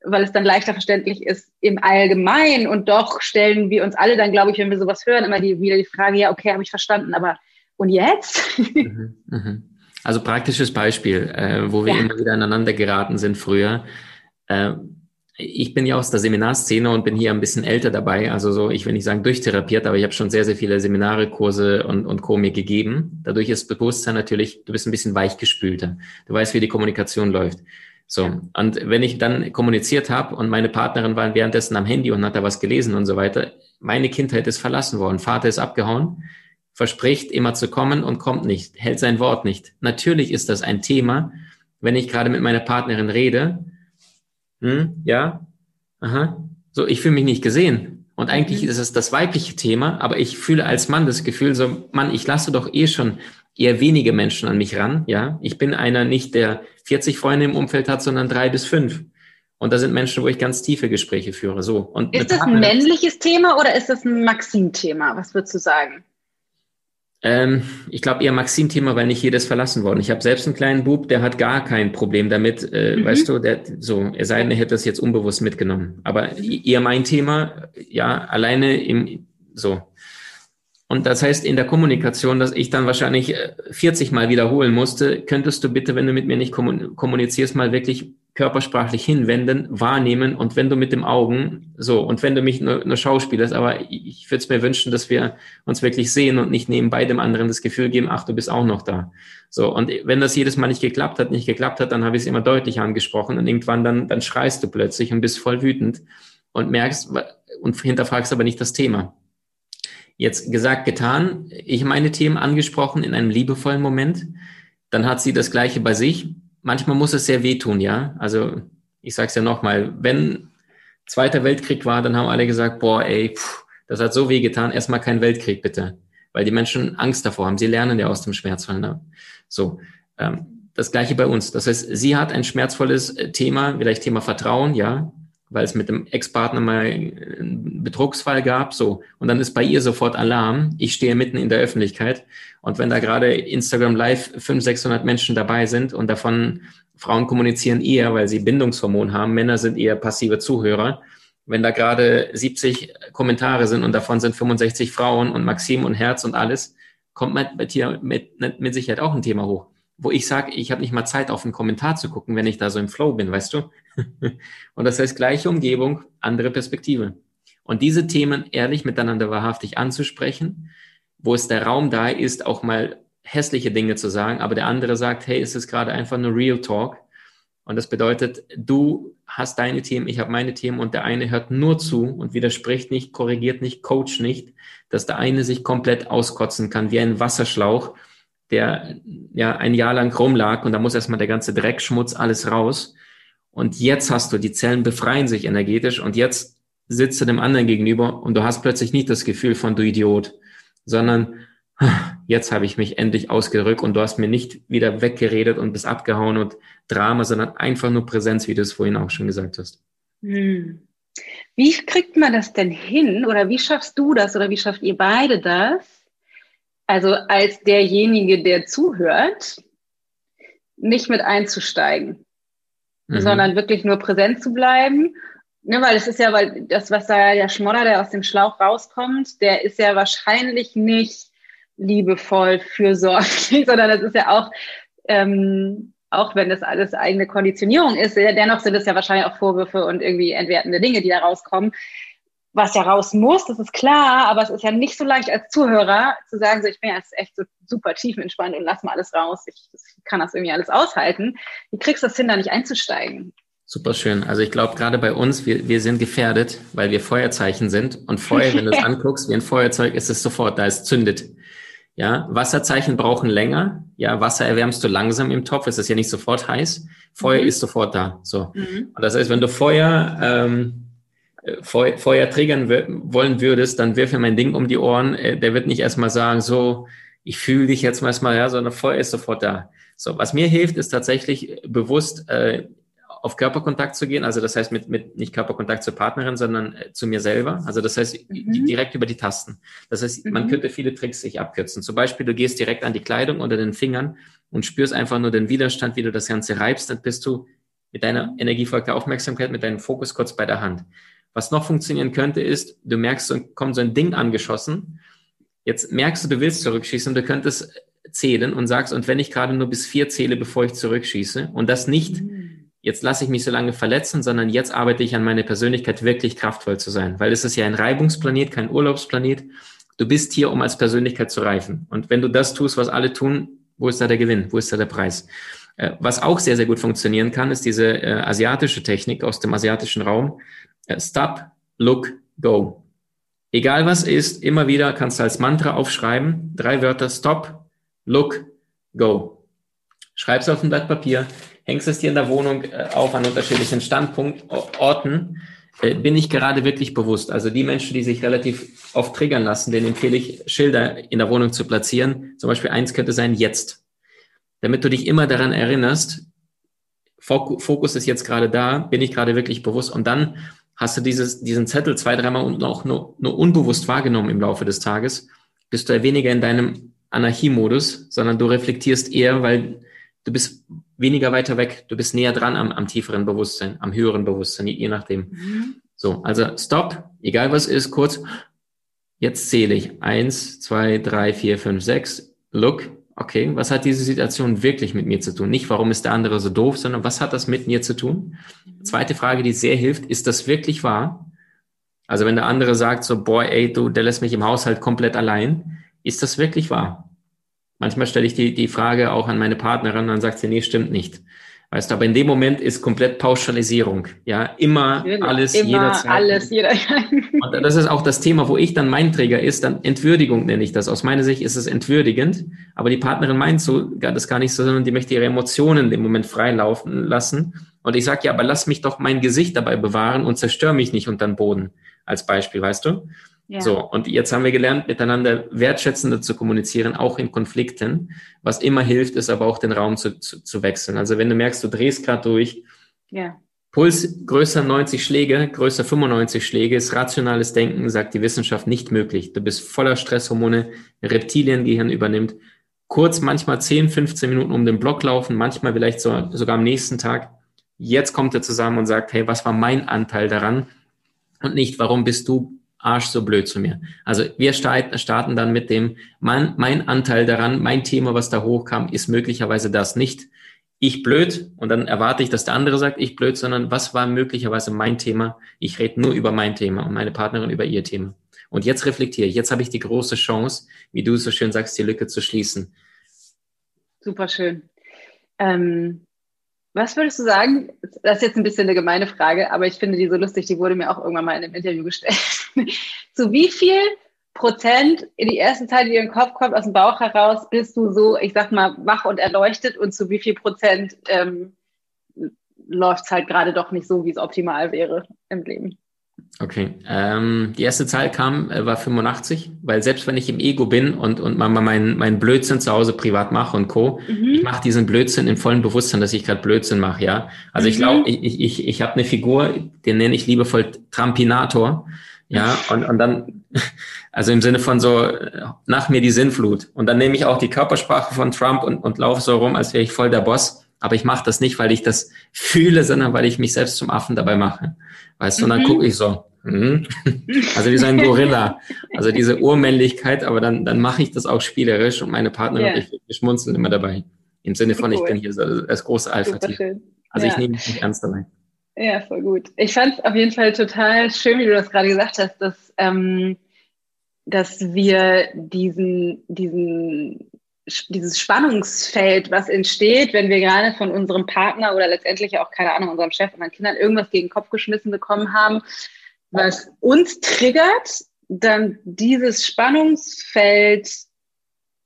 weil es dann leichter verständlich ist im Allgemeinen. Und doch stellen wir uns alle dann, glaube ich, wenn wir sowas hören, immer die, wieder die Frage, ja, okay, habe ich verstanden, aber und jetzt? [laughs] Mhm, mhm. Also praktisches Beispiel, äh, wo wir ja. immer wieder aneinander geraten sind früher. Äh, ich bin ja aus der Seminarszene und bin hier ein bisschen älter dabei. Also so, ich will nicht sagen durchtherapiert, aber ich habe schon sehr, sehr viele Seminare, Kurse und, und Co. mir gegeben. Dadurch ist Bewusstsein natürlich, du bist ein bisschen weichgespülter. Du weißt, wie die Kommunikation läuft. So, und wenn ich dann kommuniziert habe und meine Partnerin war währenddessen am Handy und hat da was gelesen und so weiter, meine Kindheit ist verlassen worden. Vater ist abgehauen, verspricht immer zu kommen und kommt nicht, hält sein Wort nicht. Natürlich ist das ein Thema, wenn ich gerade mit meiner Partnerin rede hm, ja, aha, so, ich fühle mich nicht gesehen. Und eigentlich mhm. ist es das weibliche Thema, aber ich fühle als Mann das Gefühl, so, Mann, ich lasse doch eh schon eher wenige Menschen an mich ran, ja. Ich bin einer nicht, der 40 Freunde im Umfeld hat, sondern drei bis fünf. Und da sind Menschen, wo ich ganz tiefe Gespräche führe. So. Und ist das ein männliches Thema oder ist das ein Maxim-Thema? Was würdest du sagen? Ähm, ich glaube eher Maxim-Thema, weil nicht jedes verlassen worden. Ich habe selbst einen kleinen Bub, der hat gar kein Problem damit, äh, mhm. weißt du, der so, er sei denn, er hätte das jetzt unbewusst mitgenommen. Aber eher mein Thema, ja, alleine im so. Und das heißt in der Kommunikation, dass ich dann wahrscheinlich 40 äh, Mal wiederholen musste, könntest du bitte, wenn du mit mir nicht kommunizierst, mal wirklich körpersprachlich hinwenden, wahrnehmen und wenn du mit dem Augen, so, und wenn du mich nur, nur schauspielst, aber ich, ich würde es mir wünschen, dass wir uns wirklich sehen und nicht nebenbei dem anderen das Gefühl geben, ach, du bist auch noch da. So, und wenn das jedes Mal nicht geklappt hat, nicht geklappt hat, dann habe ich es immer deutlich angesprochen und irgendwann dann, dann schreist du plötzlich und bist voll wütend und merkst und hinterfragst aber nicht das Thema. Jetzt gesagt, getan, ich meine Themen angesprochen in einem liebevollen Moment, dann hat sie das Gleiche bei sich manchmal muss es sehr wehtun, ja. Also ich sage es ja nochmal, wenn Zweiter Weltkrieg war, dann haben alle gesagt, boah, ey, pff, das hat so weh getan, erstmal kein Weltkrieg bitte. Weil die Menschen Angst davor haben. Sie lernen ja aus dem Schmerzfall. Ne? So, ähm, das gleiche bei uns. Das heißt, sie hat ein schmerzvolles äh, Thema, vielleicht Thema Vertrauen, ja weil es mit dem Ex-Partner mal einen Betrugsfall gab, so. Und dann ist bei ihr sofort Alarm. Ich stehe mitten in der Öffentlichkeit. Und wenn da gerade Instagram Live 500, 600 Menschen dabei sind und davon Frauen kommunizieren eher, weil sie Bindungshormon haben, Männer sind eher passive Zuhörer. Wenn da gerade 70 Kommentare sind und davon sind 65 Frauen und Maxim und Herz und alles, kommt mit, mit, mit Sicherheit auch ein Thema hoch wo ich sage, ich habe nicht mal Zeit, auf einen Kommentar zu gucken, wenn ich da so im Flow bin, weißt du? [laughs] und das heißt, gleiche Umgebung, andere Perspektive. Und diese Themen ehrlich miteinander wahrhaftig anzusprechen, wo es der Raum da ist, auch mal hässliche Dinge zu sagen, aber der andere sagt, hey, es ist gerade einfach nur Real Talk. Und das bedeutet, du hast deine Themen, ich habe meine Themen und der eine hört nur zu und widerspricht nicht, korrigiert nicht, coacht nicht, dass der eine sich komplett auskotzen kann wie ein Wasserschlauch der ja ein Jahr lang rumlag und da muss erstmal der ganze Dreckschmutz alles raus. Und jetzt hast du, die Zellen befreien sich energetisch und jetzt sitzt du dem anderen gegenüber und du hast plötzlich nicht das Gefühl von du Idiot, sondern jetzt habe ich mich endlich ausgedrückt und du hast mir nicht wieder weggeredet und bist abgehauen und Drama, sondern einfach nur Präsenz, wie du es vorhin auch schon gesagt hast. Hm. Wie kriegt man das denn hin oder wie schaffst du das oder wie schafft ihr beide das, also als derjenige, der zuhört, nicht mit einzusteigen, mhm. sondern wirklich nur präsent zu bleiben. Ne, weil es ist ja, weil das, was da der Schmodder, der aus dem Schlauch rauskommt, der ist ja wahrscheinlich nicht liebevoll fürsorglich, [laughs] sondern das ist ja auch, ähm, auch wenn das alles eigene Konditionierung ist, dennoch sind es ja wahrscheinlich auch Vorwürfe und irgendwie entwertende Dinge, die da rauskommen was ja raus muss, das ist klar, aber es ist ja nicht so leicht als Zuhörer zu sagen, so ich bin jetzt echt so super tiefenentspannt und lass mal alles raus, ich, ich kann das irgendwie alles aushalten. Wie kriegst du das hin, da nicht einzusteigen? Super schön. Also ich glaube, gerade bei uns, wir, wir sind gefährdet, weil wir Feuerzeichen sind. Und Feuer, wenn du es [laughs] anguckst, wie ein Feuerzeug ist es sofort, da es zündet. Ja, Wasserzeichen brauchen länger. Ja, Wasser erwärmst du langsam im Topf. Es ist ja nicht sofort heiß. Feuer mhm. ist sofort da. So. Mhm. Und das heißt, wenn du Feuer, ähm, Feuer, Feuer triggern wollen würdest, dann wirf mir mein Ding um die Ohren. Äh, der wird nicht erstmal sagen, so, ich fühle dich jetzt mal erstmal, ja, sondern Feuer ist sofort da. So, was mir hilft, ist tatsächlich bewusst äh, auf Körperkontakt zu gehen. Also das heißt mit, mit nicht Körperkontakt zur Partnerin, sondern äh, zu mir selber. Also das heißt mhm. direkt über die Tasten. Das heißt, man mhm. könnte viele Tricks sich abkürzen. Zum Beispiel, du gehst direkt an die Kleidung oder den Fingern und spürst einfach nur den Widerstand, wie du das Ganze reibst. Dann bist du mit deiner energiefolgter Aufmerksamkeit, mit deinem Fokus kurz bei der Hand. Was noch funktionieren könnte, ist, du merkst, so kommt so ein Ding angeschossen. Jetzt merkst du, du willst zurückschießen und du könntest zählen und sagst, und wenn ich gerade nur bis vier zähle, bevor ich zurückschieße und das nicht mhm jetzt lasse ich mich so lange verletzen, sondern jetzt arbeite ich an meine Persönlichkeit, wirklich kraftvoll zu sein. Weil es ist ja ein Reibungsplanet, kein Urlaubsplanet. Du bist hier, um als Persönlichkeit zu reifen. Und wenn du das tust, was alle tun, wo ist da der Gewinn? Wo ist da der Preis? Äh, was auch sehr, sehr gut funktionieren kann, ist diese äh, asiatische Technik aus dem asiatischen Raum. Stop, look, go. Egal was ist, immer wieder kannst du als Mantra aufschreiben. Drei Wörter, stop, look, go. Schreib's auf ein Blatt Papier hängst es dir in der Wohnung äh, auf an unterschiedlichen Standpunktorten, äh, bin ich gerade wirklich bewusst. Also die Menschen, die sich relativ oft triggern lassen, denen empfehle ich, Schilder in der Wohnung zu platzieren. Zum Beispiel eins könnte sein, jetzt. Damit du dich immer daran erinnerst, Fokus ist jetzt gerade da, bin ich gerade wirklich bewusst. Und dann hast du dieses, diesen Zettel zwei, dreimal und auch nur, nur unbewusst wahrgenommen im Laufe des Tages, bist du ja weniger in deinem Anarchiemodus, sondern du reflektierst eher, weil du bist weniger weiter weg, du bist näher dran am, am tieferen Bewusstsein, am höheren Bewusstsein, je nachdem. Mhm. So, also stopp, egal was ist, kurz, jetzt zähle ich. Eins, zwei, drei, vier, fünf, sechs. Look, okay, was hat diese Situation wirklich mit mir zu tun? Nicht, warum ist der andere so doof, sondern was hat das mit mir zu tun? Mhm. Zweite Frage, die sehr hilft, ist das wirklich wahr? Also wenn der andere sagt so, boy, ey, du, der lässt mich im Haushalt komplett allein, ist das wirklich wahr? Manchmal stelle ich die, die Frage auch an meine Partnerin, dann sagt sie, nee, stimmt nicht. Weißt du, aber in dem Moment ist komplett Pauschalisierung. Ja, immer Natürlich. alles, immer jederzeit. alles, jederzeit. Und das ist auch das Thema, wo ich dann mein Träger ist, dann Entwürdigung nenne ich das. Aus meiner Sicht ist es entwürdigend, aber die Partnerin meint so, das gar nicht so, sondern die möchte ihre Emotionen im Moment freilaufen lassen. Und ich sage, ja, aber lass mich doch mein Gesicht dabei bewahren und zerstör mich nicht unter den Boden, als Beispiel, weißt du? Ja. So, und jetzt haben wir gelernt, miteinander wertschätzender zu kommunizieren, auch in Konflikten. Was immer hilft, ist aber auch den Raum zu, zu, zu wechseln. Also wenn du merkst, du drehst gerade durch, ja. Puls größer 90 Schläge, größer 95 Schläge ist rationales Denken, sagt die Wissenschaft nicht möglich. Du bist voller Stresshormone, Reptiliengehirn übernimmt. Kurz manchmal 10, 15 Minuten um den Block laufen, manchmal vielleicht so, sogar am nächsten Tag. Jetzt kommt er zusammen und sagt, hey, was war mein Anteil daran? Und nicht, warum bist du Arsch so blöd zu mir. Also wir starten dann mit dem, mein, mein Anteil daran, mein Thema, was da hochkam, ist möglicherweise das nicht. Ich blöd und dann erwarte ich, dass der andere sagt, ich blöd, sondern was war möglicherweise mein Thema? Ich rede nur über mein Thema und meine Partnerin über ihr Thema. Und jetzt reflektiere ich, jetzt habe ich die große Chance, wie du so schön sagst, die Lücke zu schließen. Super schön. Ähm, was würdest du sagen? Das ist jetzt ein bisschen eine gemeine Frage, aber ich finde die so lustig, die wurde mir auch irgendwann mal in einem Interview gestellt. [laughs] Zu wie viel Prozent in die erste Zeit, die in den Kopf kommt, aus dem Bauch heraus, bist du so, ich sag mal, wach und erleuchtet und zu wie viel Prozent ähm, läuft es halt gerade doch nicht so, wie es optimal wäre im Leben? Okay. Ähm, die erste Zahl kam, äh, war 85, weil selbst wenn ich im Ego bin und, und mal meinen mein Blödsinn zu Hause privat mache und Co., mhm. ich mache diesen Blödsinn im vollen Bewusstsein, dass ich gerade Blödsinn mache, ja. Also mhm. ich glaube, ich, ich, ich habe eine Figur, den nenne ich liebevoll Trampinator, ja, und, und dann, [laughs] also im Sinne von so, nach mir die Sinnflut. Und dann nehme ich auch die Körpersprache von Trump und, und laufe so rum, als wäre ich voll der Boss. Aber ich mache das nicht, weil ich das fühle, sondern weil ich mich selbst zum Affen dabei mache. Weißt du, und dann mhm. gucke ich so. Mhm. [laughs] Also wie so ein Gorilla. Also diese Urmännlichkeit, aber dann, dann mache ich das auch spielerisch und meine Partnerin yeah. und ich, wir schmunzeln immer dabei. Im Sinne von, cool. ich bin hier so das große Alpha-Tier. Also ja. ich nehme mich nicht ernst dabei. Ja, voll gut. Ich fand es auf jeden Fall total schön, wie du das gerade gesagt hast, dass, ähm, dass wir diesen, diesen dieses Spannungsfeld, was entsteht, wenn wir gerade von unserem Partner oder letztendlich auch, keine Ahnung, unserem Chef, unseren Kindern irgendwas gegen den Kopf geschmissen bekommen haben, was uns triggert, dann dieses Spannungsfeld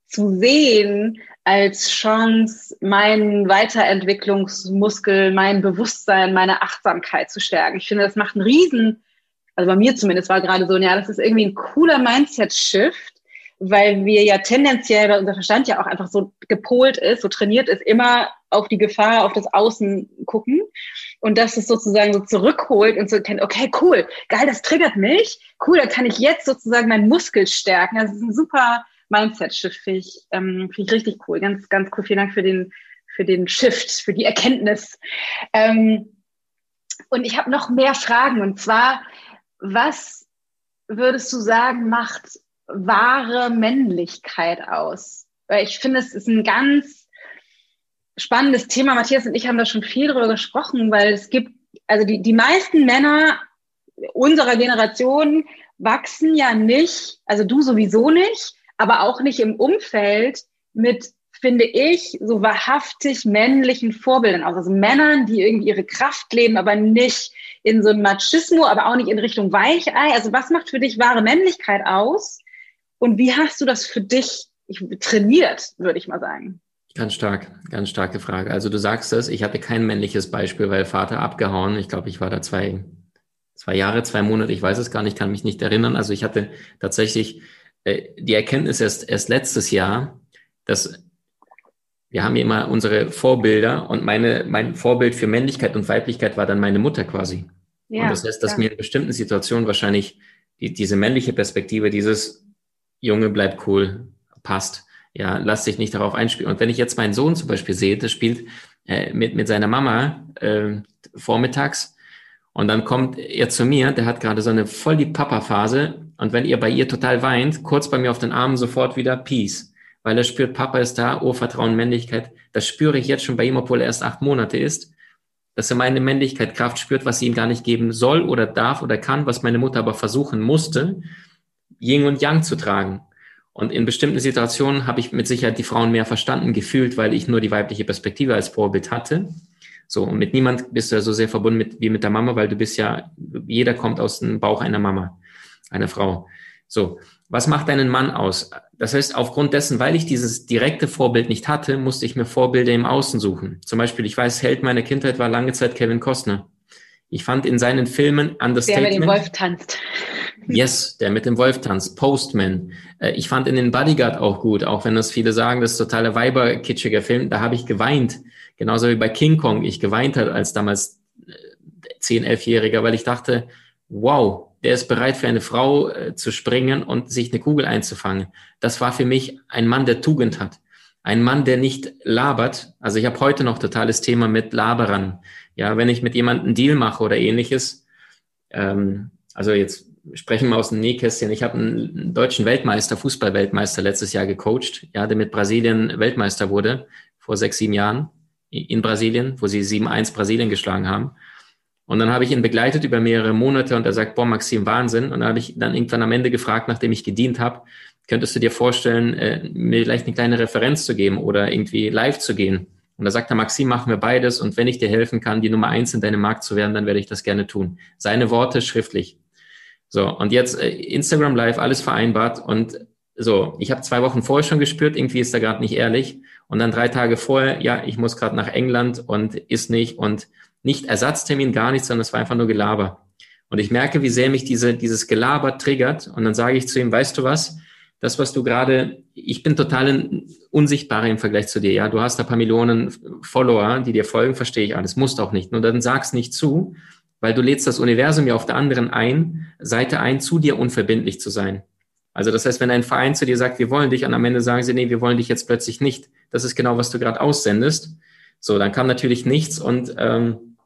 zu sehen als Chance, meinen Weiterentwicklungsmuskel, mein Bewusstsein, meine Achtsamkeit zu stärken. Ich finde, das macht einen riesen, also bei mir zumindest war gerade so, ja, das ist irgendwie ein cooler Mindset-Shift, weil wir ja tendenziell, weil unser Verstand ja auch einfach so gepolt ist, so trainiert ist, immer auf die Gefahr, auf das Außen gucken und dass es sozusagen so zurückholt und so kennt, okay, cool, geil, das triggert mich, cool, da kann ich jetzt sozusagen meinen Muskel stärken. Das ist ein super Mindset-Shift, finde ich, ähm, find ich richtig cool. Ganz, ganz cool. Vielen Dank für den, für den Shift, für die Erkenntnis. Ähm, und ich habe noch mehr Fragen und zwar, was würdest du sagen, macht wahre Männlichkeit aus? Weil ich finde, es ist ein ganz spannendes Thema. Matthias und ich haben da schon viel drüber gesprochen, weil es gibt, also die, die meisten Männer unserer Generation wachsen ja nicht, also du sowieso nicht, aber auch nicht im Umfeld mit, finde ich, so wahrhaftig männlichen Vorbildern aus. Also Männern, die irgendwie ihre Kraft leben, aber nicht in so einem Machismo, aber auch nicht in Richtung Weichei. Also was macht für dich wahre Männlichkeit aus? Und wie hast du das für dich trainiert, würde ich mal sagen? Ganz stark, ganz starke Frage. Also du sagst es, ich hatte kein männliches Beispiel, weil Vater abgehauen. Ich glaube, ich war da zwei, zwei Jahre, zwei Monate, ich weiß es gar nicht, kann mich nicht erinnern. Also ich hatte tatsächlich die Erkenntnis erst, erst letztes Jahr, dass wir haben immer unsere Vorbilder und meine, mein Vorbild für Männlichkeit und Weiblichkeit war dann meine Mutter quasi. Ja, und das heißt, dass ja. mir in bestimmten Situationen wahrscheinlich die, diese männliche Perspektive, dieses Junge bleibt cool, passt. Ja, lass dich nicht darauf einspielen. Und wenn ich jetzt meinen Sohn zum Beispiel sehe, der spielt äh, mit, mit seiner Mama äh, vormittags und dann kommt er zu mir, der hat gerade so eine voll die Papa-Phase und wenn ihr bei ihr total weint, kurz bei mir auf den Armen sofort wieder Peace, weil er spürt, Papa ist da, Urvertrauen, Männlichkeit. Das spüre ich jetzt schon bei ihm, obwohl er erst acht Monate ist, dass er meine Männlichkeit, Kraft spürt, was sie ihm gar nicht geben soll oder darf oder kann, was meine Mutter aber versuchen musste, Yin und Yang zu tragen. Und in bestimmten Situationen habe ich mit Sicherheit die Frauen mehr verstanden gefühlt, weil ich nur die weibliche Perspektive als Vorbild hatte. So, und mit niemand bist du ja so sehr verbunden mit, wie mit der Mama, weil du bist ja, jeder kommt aus dem Bauch einer Mama, einer Frau. So, was macht deinen Mann aus? Das heißt, aufgrund dessen, weil ich dieses direkte Vorbild nicht hatte, musste ich mir Vorbilder im Außen suchen. Zum Beispiel, ich weiß, Held meiner Kindheit war lange Zeit Kevin Costner. Ich fand in seinen Filmen Understatement. Der mit dem Wolf tanzt. [laughs] Yes, der mit dem Wolf tanzt. Postman. Äh, ich fand in den Bodyguard auch gut, auch wenn das viele sagen, das ist totaler Weiberkitschiger Film. Da habe ich geweint. Genauso wie bei King Kong ich geweint hat als damals 10, äh, 11-Jähriger, weil ich dachte, wow, der ist bereit für eine Frau äh, zu springen und sich eine Kugel einzufangen. Das war für mich ein Mann, der Tugend hat. Ein Mann, der nicht labert. Also ich habe heute noch totales Thema mit Laberern. Ja, wenn ich mit jemandem Deal mache oder ähnliches, ähm, also jetzt sprechen wir aus dem Nähkästchen. Ich habe einen deutschen Weltmeister, Fußballweltmeister letztes Jahr gecoacht, ja, der mit Brasilien Weltmeister wurde, vor sechs, sieben Jahren in Brasilien, wo sie 7-1 Brasilien geschlagen haben. Und dann habe ich ihn begleitet über mehrere Monate und er sagt, boah, Maxim, Wahnsinn. Und dann habe ich dann irgendwann am Ende gefragt, nachdem ich gedient habe, könntest du dir vorstellen, äh, mir vielleicht eine kleine Referenz zu geben oder irgendwie live zu gehen? Und da sagt er, Maxim, machen wir beides. Und wenn ich dir helfen kann, die Nummer eins in deinem Markt zu werden, dann werde ich das gerne tun. Seine Worte schriftlich. So, und jetzt äh, Instagram Live, alles vereinbart. Und so, ich habe zwei Wochen vorher schon gespürt, irgendwie ist er gerade nicht ehrlich. Und dann drei Tage vorher, ja, ich muss gerade nach England und ist nicht. Und nicht Ersatztermin, gar nichts, sondern es war einfach nur Gelaber. Und ich merke, wie sehr mich diese, dieses Gelaber triggert. Und dann sage ich zu ihm, weißt du was? das, was du gerade, ich bin total unsichtbarer im Vergleich zu dir. Ja, du hast ein paar Millionen Follower, die dir folgen, verstehe ich alles, musst auch nicht. Nur dann sag's nicht zu, weil du lädst das Universum ja auf der anderen ein, Seite ein, zu dir unverbindlich zu sein. Also das heißt, wenn ein Verein zu dir sagt, wir wollen dich, und am Ende sagen sie, nee, wir wollen dich jetzt plötzlich nicht. Das ist genau, was du gerade aussendest. So, dann kam natürlich nichts und ähm,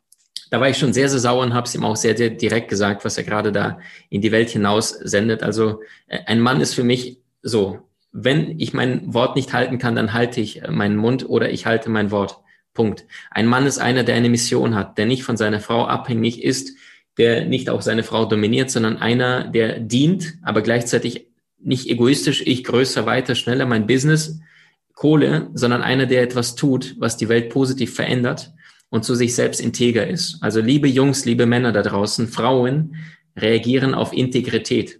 da war ich schon sehr, sehr sauer und habe es ihm auch sehr, sehr direkt gesagt, was er gerade da in die Welt hinaus sendet. Also äh, ein Mann ist für mich so, wenn ich mein Wort nicht halten kann, dann halte ich äh, meinen Mund oder ich halte mein Wort. Punkt. Ein Mann ist einer, der eine Mission hat, der nicht von seiner Frau abhängig ist, der nicht auch seine Frau dominiert, sondern einer, der dient, aber gleichzeitig nicht egoistisch, ich größer, weiter, schneller, mein Business, Kohle, sondern einer, der etwas tut, was die Welt positiv verändert und zu sich selbst integer ist. Also liebe Jungs, liebe Männer da draußen, Frauen reagieren auf Integrität.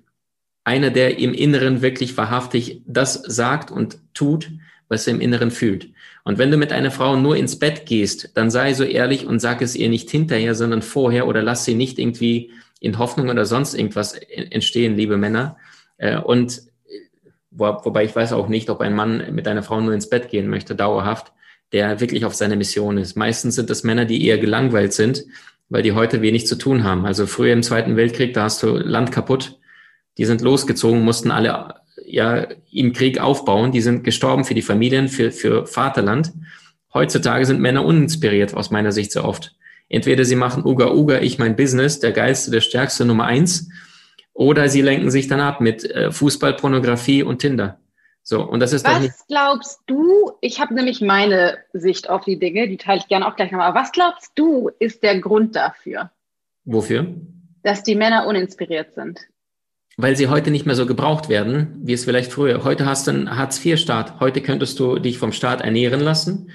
einer, der im Inneren wirklich wahrhaftig das sagt und tut, was er im Inneren fühlt. Und wenn du mit einer Frau nur ins Bett gehst, dann sei so ehrlich und sag es ihr nicht hinterher, sondern vorher oder lass sie nicht irgendwie in Hoffnung oder sonst irgendwas entstehen, liebe Männer. Äh, und wo, wobei ich weiß auch nicht, ob ein Mann mit einer Frau nur ins Bett gehen möchte, dauerhaft, der wirklich auf seine Mission ist. Meistens sind das Männer, die eher gelangweilt sind, weil die heute wenig zu tun haben. Also früher im Zweiten Weltkrieg, da hast du Land kaputt. Die sind losgezogen, mussten alle ja im Krieg aufbauen. Die sind gestorben für die Familien, für, für Vaterland. Heutzutage sind Männer uninspiriert, aus meiner Sicht sehr oft. Entweder sie machen Uga Uga, ich mein Business, der geilste, der stärkste Nummer eins, oder sie lenken sich dann ab mit äh, Fußball, Pornografie und Tinder. So, und das ist was nicht glaubst du, ich habe nämlich meine Sicht auf die Dinge, die teile ich gerne auch gleich nochmal, aber was glaubst du, ist der Grund dafür? Wofür? Dass die Männer uninspiriert sind weil sie heute nicht mehr so gebraucht werden, wie es vielleicht früher. Heute hast du einen Hartz-IV-Staat. Heute könntest du dich vom Staat ernähren lassen.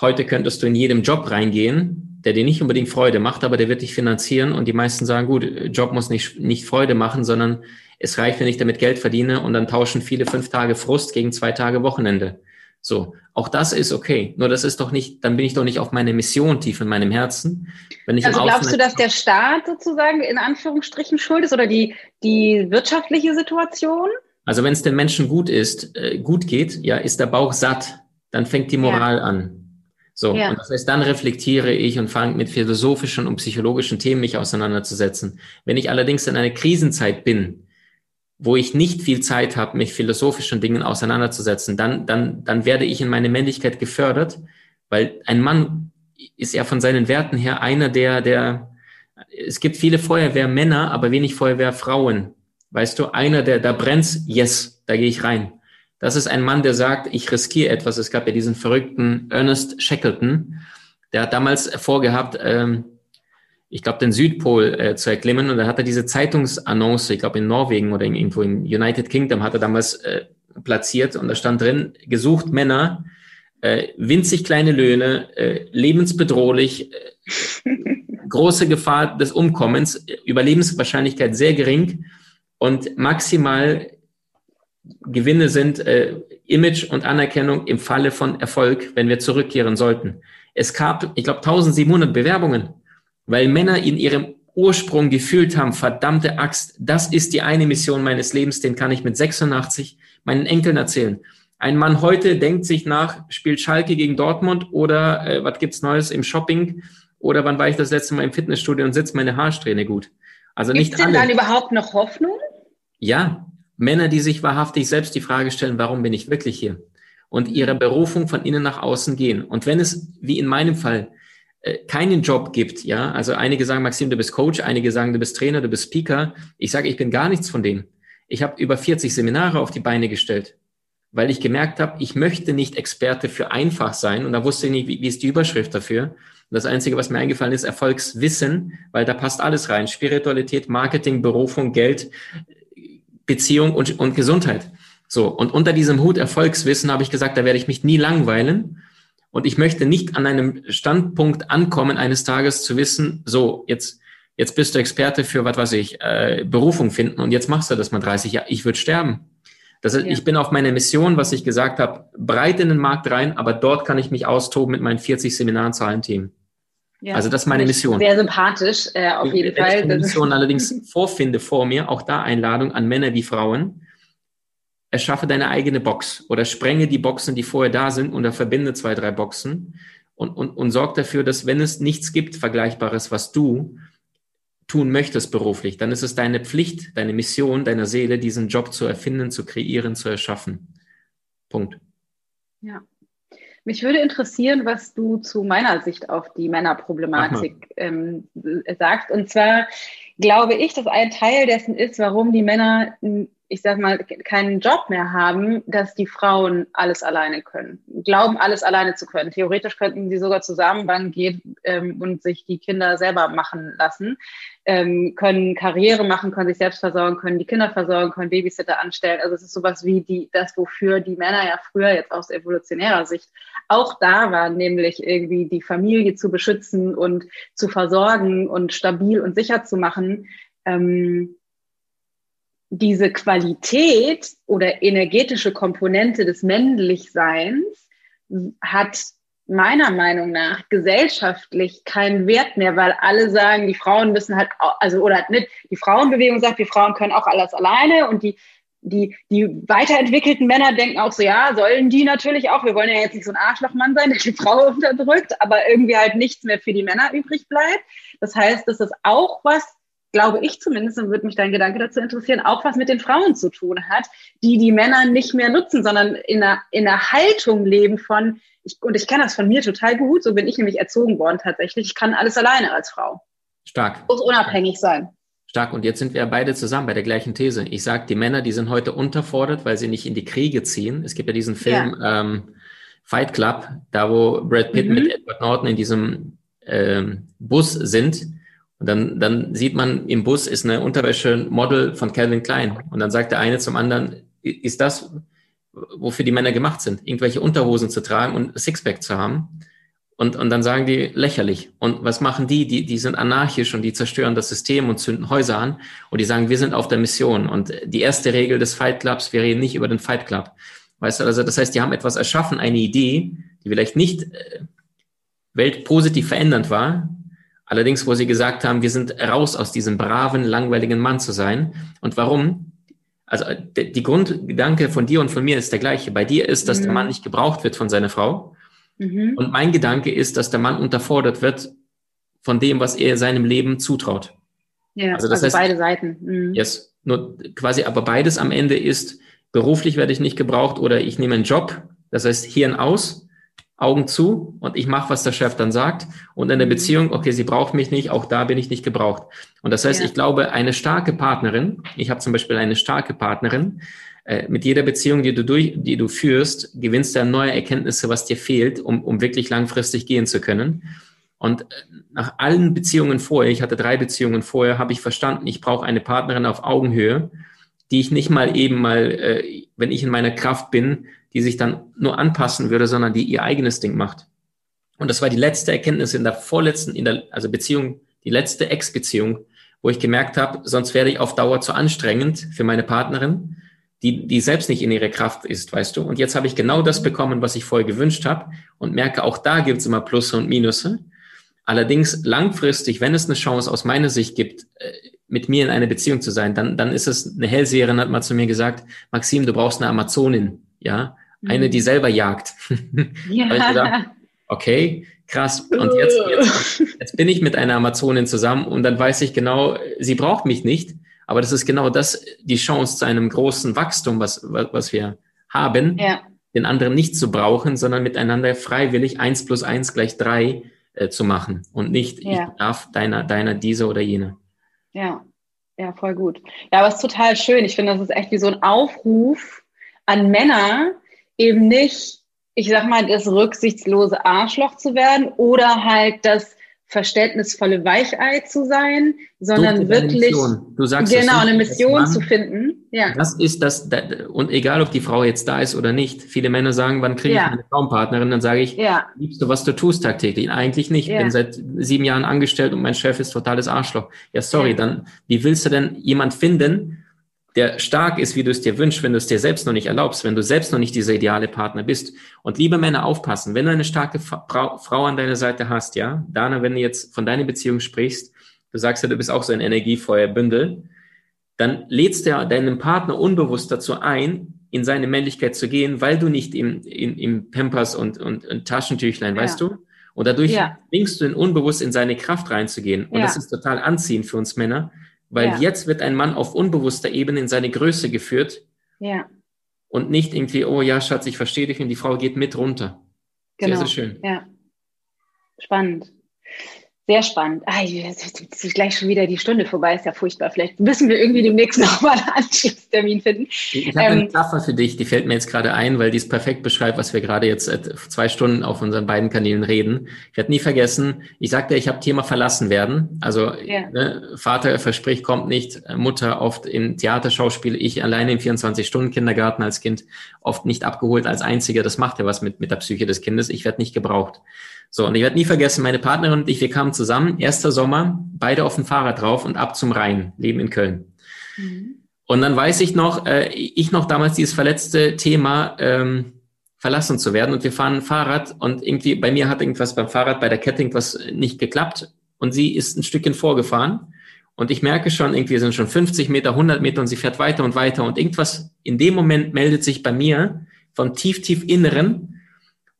Heute könntest du in jedem Job reingehen, der dir nicht unbedingt Freude macht, aber der wird dich finanzieren. Und die meisten sagen, gut, Job muss nicht, nicht Freude machen, sondern es reicht, wenn ich damit Geld verdiene. Und dann tauschen viele fünf Tage Frust gegen zwei Tage Wochenende. So, auch das ist okay. Nur das ist doch nicht, dann bin ich doch nicht auf meine Mission tief in meinem Herzen. Wenn ich also glaubst du, dass der Staat sozusagen in Anführungsstrichen schuld ist oder die, die wirtschaftliche Situation? Also wenn es den Menschen gut ist, äh, gut geht, ja, ist der Bauch satt, dann fängt die Moral ja. an. So, ja. und das heißt, dann reflektiere ich und fange mit philosophischen und psychologischen Themen mich auseinanderzusetzen. Wenn ich allerdings in einer Krisenzeit bin, wo ich nicht viel Zeit habe, mich philosophischen Dingen auseinanderzusetzen, dann, dann, dann werde ich in meine Männlichkeit gefördert, weil ein Mann ist ja von seinen Werten her einer der, der, es gibt viele Feuerwehrmänner, aber wenig Feuerwehrfrauen. Weißt du, einer, der, da brennt, yes, da gehe ich rein. Das ist ein Mann, der sagt, ich riskiere etwas. Es gab ja diesen verrückten Ernest Shackleton, der hat damals vorgehabt, ähm, ich glaube, den Südpol äh, zu erklimmen. Und dann hat er diese Zeitungsannonce, ich glaube in Norwegen oder in, irgendwo im United Kingdom, hat er damals äh, platziert und da stand drin, gesucht Männer, äh, winzig kleine Löhne, äh, lebensbedrohlich, äh, große Gefahr des Umkommens, Überlebenswahrscheinlichkeit sehr gering und maximal Gewinne sind äh, Image und Anerkennung im Falle von Erfolg, wenn wir zurückkehren sollten. Es gab, ich glaube, 1700 Bewerbungen weil Männer in ihrem Ursprung gefühlt haben, verdammte Axt, das ist die eine Mission meines Lebens, den kann ich mit 86 meinen Enkeln erzählen. Ein Mann heute denkt sich nach, spielt Schalke gegen Dortmund oder äh, was gibt's Neues im Shopping oder wann war ich das letzte Mal im Fitnessstudio und sitzt meine Haarsträhne gut. Also Gibt's nicht denn alle. dann überhaupt noch Hoffnung? Ja, Männer, die sich wahrhaftig selbst die Frage stellen, warum bin ich wirklich hier? Und ihre Berufung von innen nach außen gehen. Und wenn es, wie in meinem Fall, keinen Job gibt, ja, also einige sagen, Maxim, du bist Coach, einige sagen, du bist Trainer, du bist Speaker. Ich sage, ich bin gar nichts von dem. Ich habe über 40 Seminare auf die Beine gestellt, weil ich gemerkt habe, ich möchte nicht Experte für einfach sein und da wusste ich nicht, wie, wie ist die Überschrift dafür. Und das Einzige, was mir eingefallen ist, Erfolgswissen, weil da passt alles rein. Spiritualität, Marketing, Berufung, Geld, Beziehung und, und Gesundheit. So, und unter diesem Hut Erfolgswissen habe ich gesagt, da werde ich mich nie langweilen. Und ich möchte nicht an einem Standpunkt ankommen, eines Tages zu wissen, so, jetzt, jetzt bist du Experte für, was weiß ich, äh, Berufung finden und jetzt machst du das mal 30 Jahre. Ich würde sterben. Das heißt, ja. ich bin auf meiner Mission, was ich gesagt habe, breit in den Markt rein, aber dort kann ich mich austoben mit meinen 40 Seminaren Zahlenthemen. Ja, also das ist meine Mission. Sehr sympathisch, äh, auf jeden Fall. Wenn ich die Mission [laughs] allerdings vorfinde vor mir, auch da Einladung an Männer wie Frauen, erschaffe deine eigene Box oder sprenge die Boxen, die vorher da sind oder verbinde zwei, drei Boxen und, und, und sorg dafür, dass wenn es nichts gibt, Vergleichbares, was du tun möchtest beruflich, dann ist es deine Pflicht, deine Mission deiner Seele, diesen Job zu erfinden, zu kreieren, zu erschaffen. Punkt. Ja. Mich würde interessieren, was du zu meiner Sicht auf die Männerproblematik ähm, sagst. Und zwar glaube ich, dass ein Teil dessen ist, warum die Männer ich sag mal, keinen Job mehr haben, dass die Frauen alles alleine können, glauben, alles alleine zu können. Theoretisch könnten sie sogar zusammen gehen ähm, und sich die Kinder selber machen lassen, ähm, können Karriere machen, können sich selbst versorgen, können die Kinder versorgen, können Babysitter anstellen. Also es ist sowas wie die, das, wofür die Männer ja früher jetzt aus evolutionärer Sicht auch da waren, nämlich irgendwie die Familie zu beschützen und zu versorgen und stabil und sicher zu machen. Ähm, diese Qualität oder energetische Komponente des Männlichseins hat meiner Meinung nach gesellschaftlich keinen Wert mehr, weil alle sagen, die Frauen müssen halt, also oder nicht, die Frauenbewegung sagt, die Frauen können auch alles alleine und die die, die weiterentwickelten Männer denken auch so, ja, sollen die natürlich auch. Wir wollen ja jetzt nicht so ein Arschlochmann sein, der die Frau [laughs] unterdrückt, aber irgendwie halt nichts mehr für die Männer übrig bleibt. Das heißt, das ist auch was, glaube ich zumindest, und würde mich dein Gedanke dazu interessieren, auch was mit den Frauen zu tun hat, die die Männer nicht mehr nutzen, sondern in einer, in einer Haltung leben von, ich, und ich kenne das von mir total gut, so bin ich nämlich erzogen worden tatsächlich, ich kann alles alleine als Frau. Stark. Muss unabhängig sein. Stark. Und jetzt sind wir beide zusammen bei der gleichen These. Ich sage, die Männer, die sind heute unterfordert, weil sie nicht in die Kriege ziehen. Es gibt ja diesen Film ja. Ähm, Fight Club, da wo Brad Pitt mhm. mit Edward Norton in diesem ähm, Bus sind. Und dann, dann sieht man, im Bus ist eine Unterwäsche-Model von Calvin Klein. Und dann sagt der eine zum anderen, ist das, wofür die Männer gemacht sind, irgendwelche Unterhosen zu tragen und Sixpack zu haben? Und, und dann sagen die lächerlich. Und was machen die? die? Die sind anarchisch und die zerstören das System und zünden Häuser an. Und die sagen, wir sind auf der Mission. Und die erste Regel des Fight Clubs, wir reden nicht über den Fight Club. Weißt du, also das heißt, die haben etwas erschaffen, eine Idee, die vielleicht nicht äh, weltpositiv verändernd war. Allerdings, wo sie gesagt haben, wir sind raus aus diesem braven, langweiligen Mann zu sein. Und warum? Also die Grundgedanke von dir und von mir ist der gleiche. Bei dir ist, dass mhm. der Mann nicht gebraucht wird von seiner Frau. Mhm. Und mein Gedanke ist, dass der Mann unterfordert wird von dem, was er seinem Leben zutraut. Ja, also, das also heißt, beide Seiten. Mhm. Yes, nur quasi, aber beides am Ende ist, beruflich werde ich nicht gebraucht oder ich nehme einen Job, das heißt Hirn aus, Augen zu und ich mache, was der Chef dann sagt. Und in der mhm. Beziehung, okay, sie braucht mich nicht, auch da bin ich nicht gebraucht. Und das heißt, ja. ich glaube, eine starke Partnerin, ich habe zum Beispiel eine starke Partnerin, äh, mit jeder Beziehung, die du durch, die du führst, gewinnst du neue Erkenntnisse, was dir fehlt, um, um wirklich langfristig gehen zu können. Und äh, nach allen Beziehungen vorher, ich hatte drei Beziehungen vorher, habe ich verstanden, ich brauche eine Partnerin auf Augenhöhe, die ich nicht mal eben mal, äh, wenn ich in meiner Kraft bin, die sich dann nur anpassen würde, sondern die ihr eigenes Ding macht. Und das war die letzte Erkenntnis in der vorletzten, in der, also Beziehung, die letzte Ex-Beziehung, wo ich gemerkt habe, sonst werde ich auf Dauer zu anstrengend für meine Partnerin die, die selbst nicht in ihrer Kraft ist, weißt du. Und jetzt habe ich genau das bekommen, was ich vorher gewünscht habe und merke, auch da gibt es immer Plusse und Minusse. Allerdings langfristig, wenn es eine Chance aus meiner Sicht gibt, äh, mit mir in einer Beziehung zu sein, dann, dann ist es, eine Hellseherin hat mal zu mir gesagt, Maxim, du brauchst eine Amazonin, ja, eine, die mhm. selber jagt. [laughs] Ja. gedacht, okay, krass. Und jetzt, jetzt, jetzt bin ich mit einer Amazonin zusammen und dann weiß ich genau, sie braucht mich nicht, aber das ist genau das, die Chance zu einem großen Wachstum, was, was wir haben, ja. den anderen nicht zu brauchen, sondern miteinander freiwillig eins plus eins gleich drei äh, zu machen und nicht, ja. ich darf deiner, deiner, dieser oder jener. Ja, ja, voll gut. Ja, aber es ist total schön. Ich finde, das ist echt wie so ein Aufruf an Männer, eben nicht, ich sag mal, das rücksichtslose Arschloch zu werden oder halt das verständnisvolle Weichei zu sein, sondern wirklich du sagst genau eine Mission zu finden. Ja. Das ist das und egal ob die Frau jetzt da ist oder nicht. Viele Männer sagen, wann kriege ja. ich eine Traumpartnerin? Dann sage ich, ja. liebst du, was du tust tagtäglich? Eigentlich nicht. Ich ja. bin seit sieben Jahren angestellt und mein Chef ist totales Arschloch. Ja, sorry. Dann wie willst du denn jemand finden? Der stark ist, wie du es dir wünschst, wenn du es dir selbst noch nicht erlaubst, wenn du selbst noch nicht dieser ideale Partner bist. Und liebe Männer, aufpassen, wenn du eine starke Frau, Frau an deiner Seite hast, ja, Dana, wenn du jetzt von deiner Beziehung sprichst, du sagst ja, du bist auch so ein Energiefeuerbündel, dann lädst du deinen Partner unbewusst dazu ein, in seine Männlichkeit zu gehen, weil du nicht im, im, im Pampers und, und, und Taschentüchlein, ja. weißt du? Und dadurch ja. bringst du ihn unbewusst in seine Kraft reinzugehen. Und ja. das ist total anziehend für uns Männer, weil ja. jetzt wird ein Mann auf unbewusster Ebene in seine Größe geführt. Ja. Und nicht irgendwie, oh ja, Schatz, ich verstehe dich und die Frau geht mit runter. Genau. Sehr, sehr schön. Ja. Spannend. Sehr spannend. Ah, jetzt ist gleich schon wieder die Stunde vorbei, ist ja furchtbar. Vielleicht müssen wir irgendwie demnächst [laughs] nochmal einen Anschlusstermin finden. Ich habe ähm, eine Metapher für dich, die fällt mir jetzt gerade ein, weil die es perfekt beschreibt, was wir gerade jetzt zwei Stunden auf unseren beiden Kanälen reden. Ich werde nie vergessen, ich sagte, ich habe Thema verlassen werden. Also ja. ne, Vater verspricht, kommt nicht, Mutter oft im Theaterschauspiel, ich alleine im 24-Stunden-Kindergarten als Kind, oft nicht abgeholt als Einziger. Das macht ja was mit, mit der Psyche des Kindes. Ich werde nicht gebraucht. So, und ich werde nie vergessen, meine Partnerin und ich, wir kamen zusammen, erster Sommer, beide auf dem Fahrrad drauf und ab zum Rhein, leben in Köln. Mhm. Und dann weiß ich noch, äh, ich noch damals dieses verletzte Thema, ähm, verlassen zu werden. Und wir fahren ein Fahrrad und irgendwie bei mir hat irgendwas beim Fahrrad, bei der Kette irgendwas nicht geklappt. Und sie ist ein Stückchen vorgefahren. Und ich merke schon, irgendwie sind schon 50 Meter, 100 Meter und sie fährt weiter und weiter. Und irgendwas in dem Moment meldet sich bei mir vom tief, tief Inneren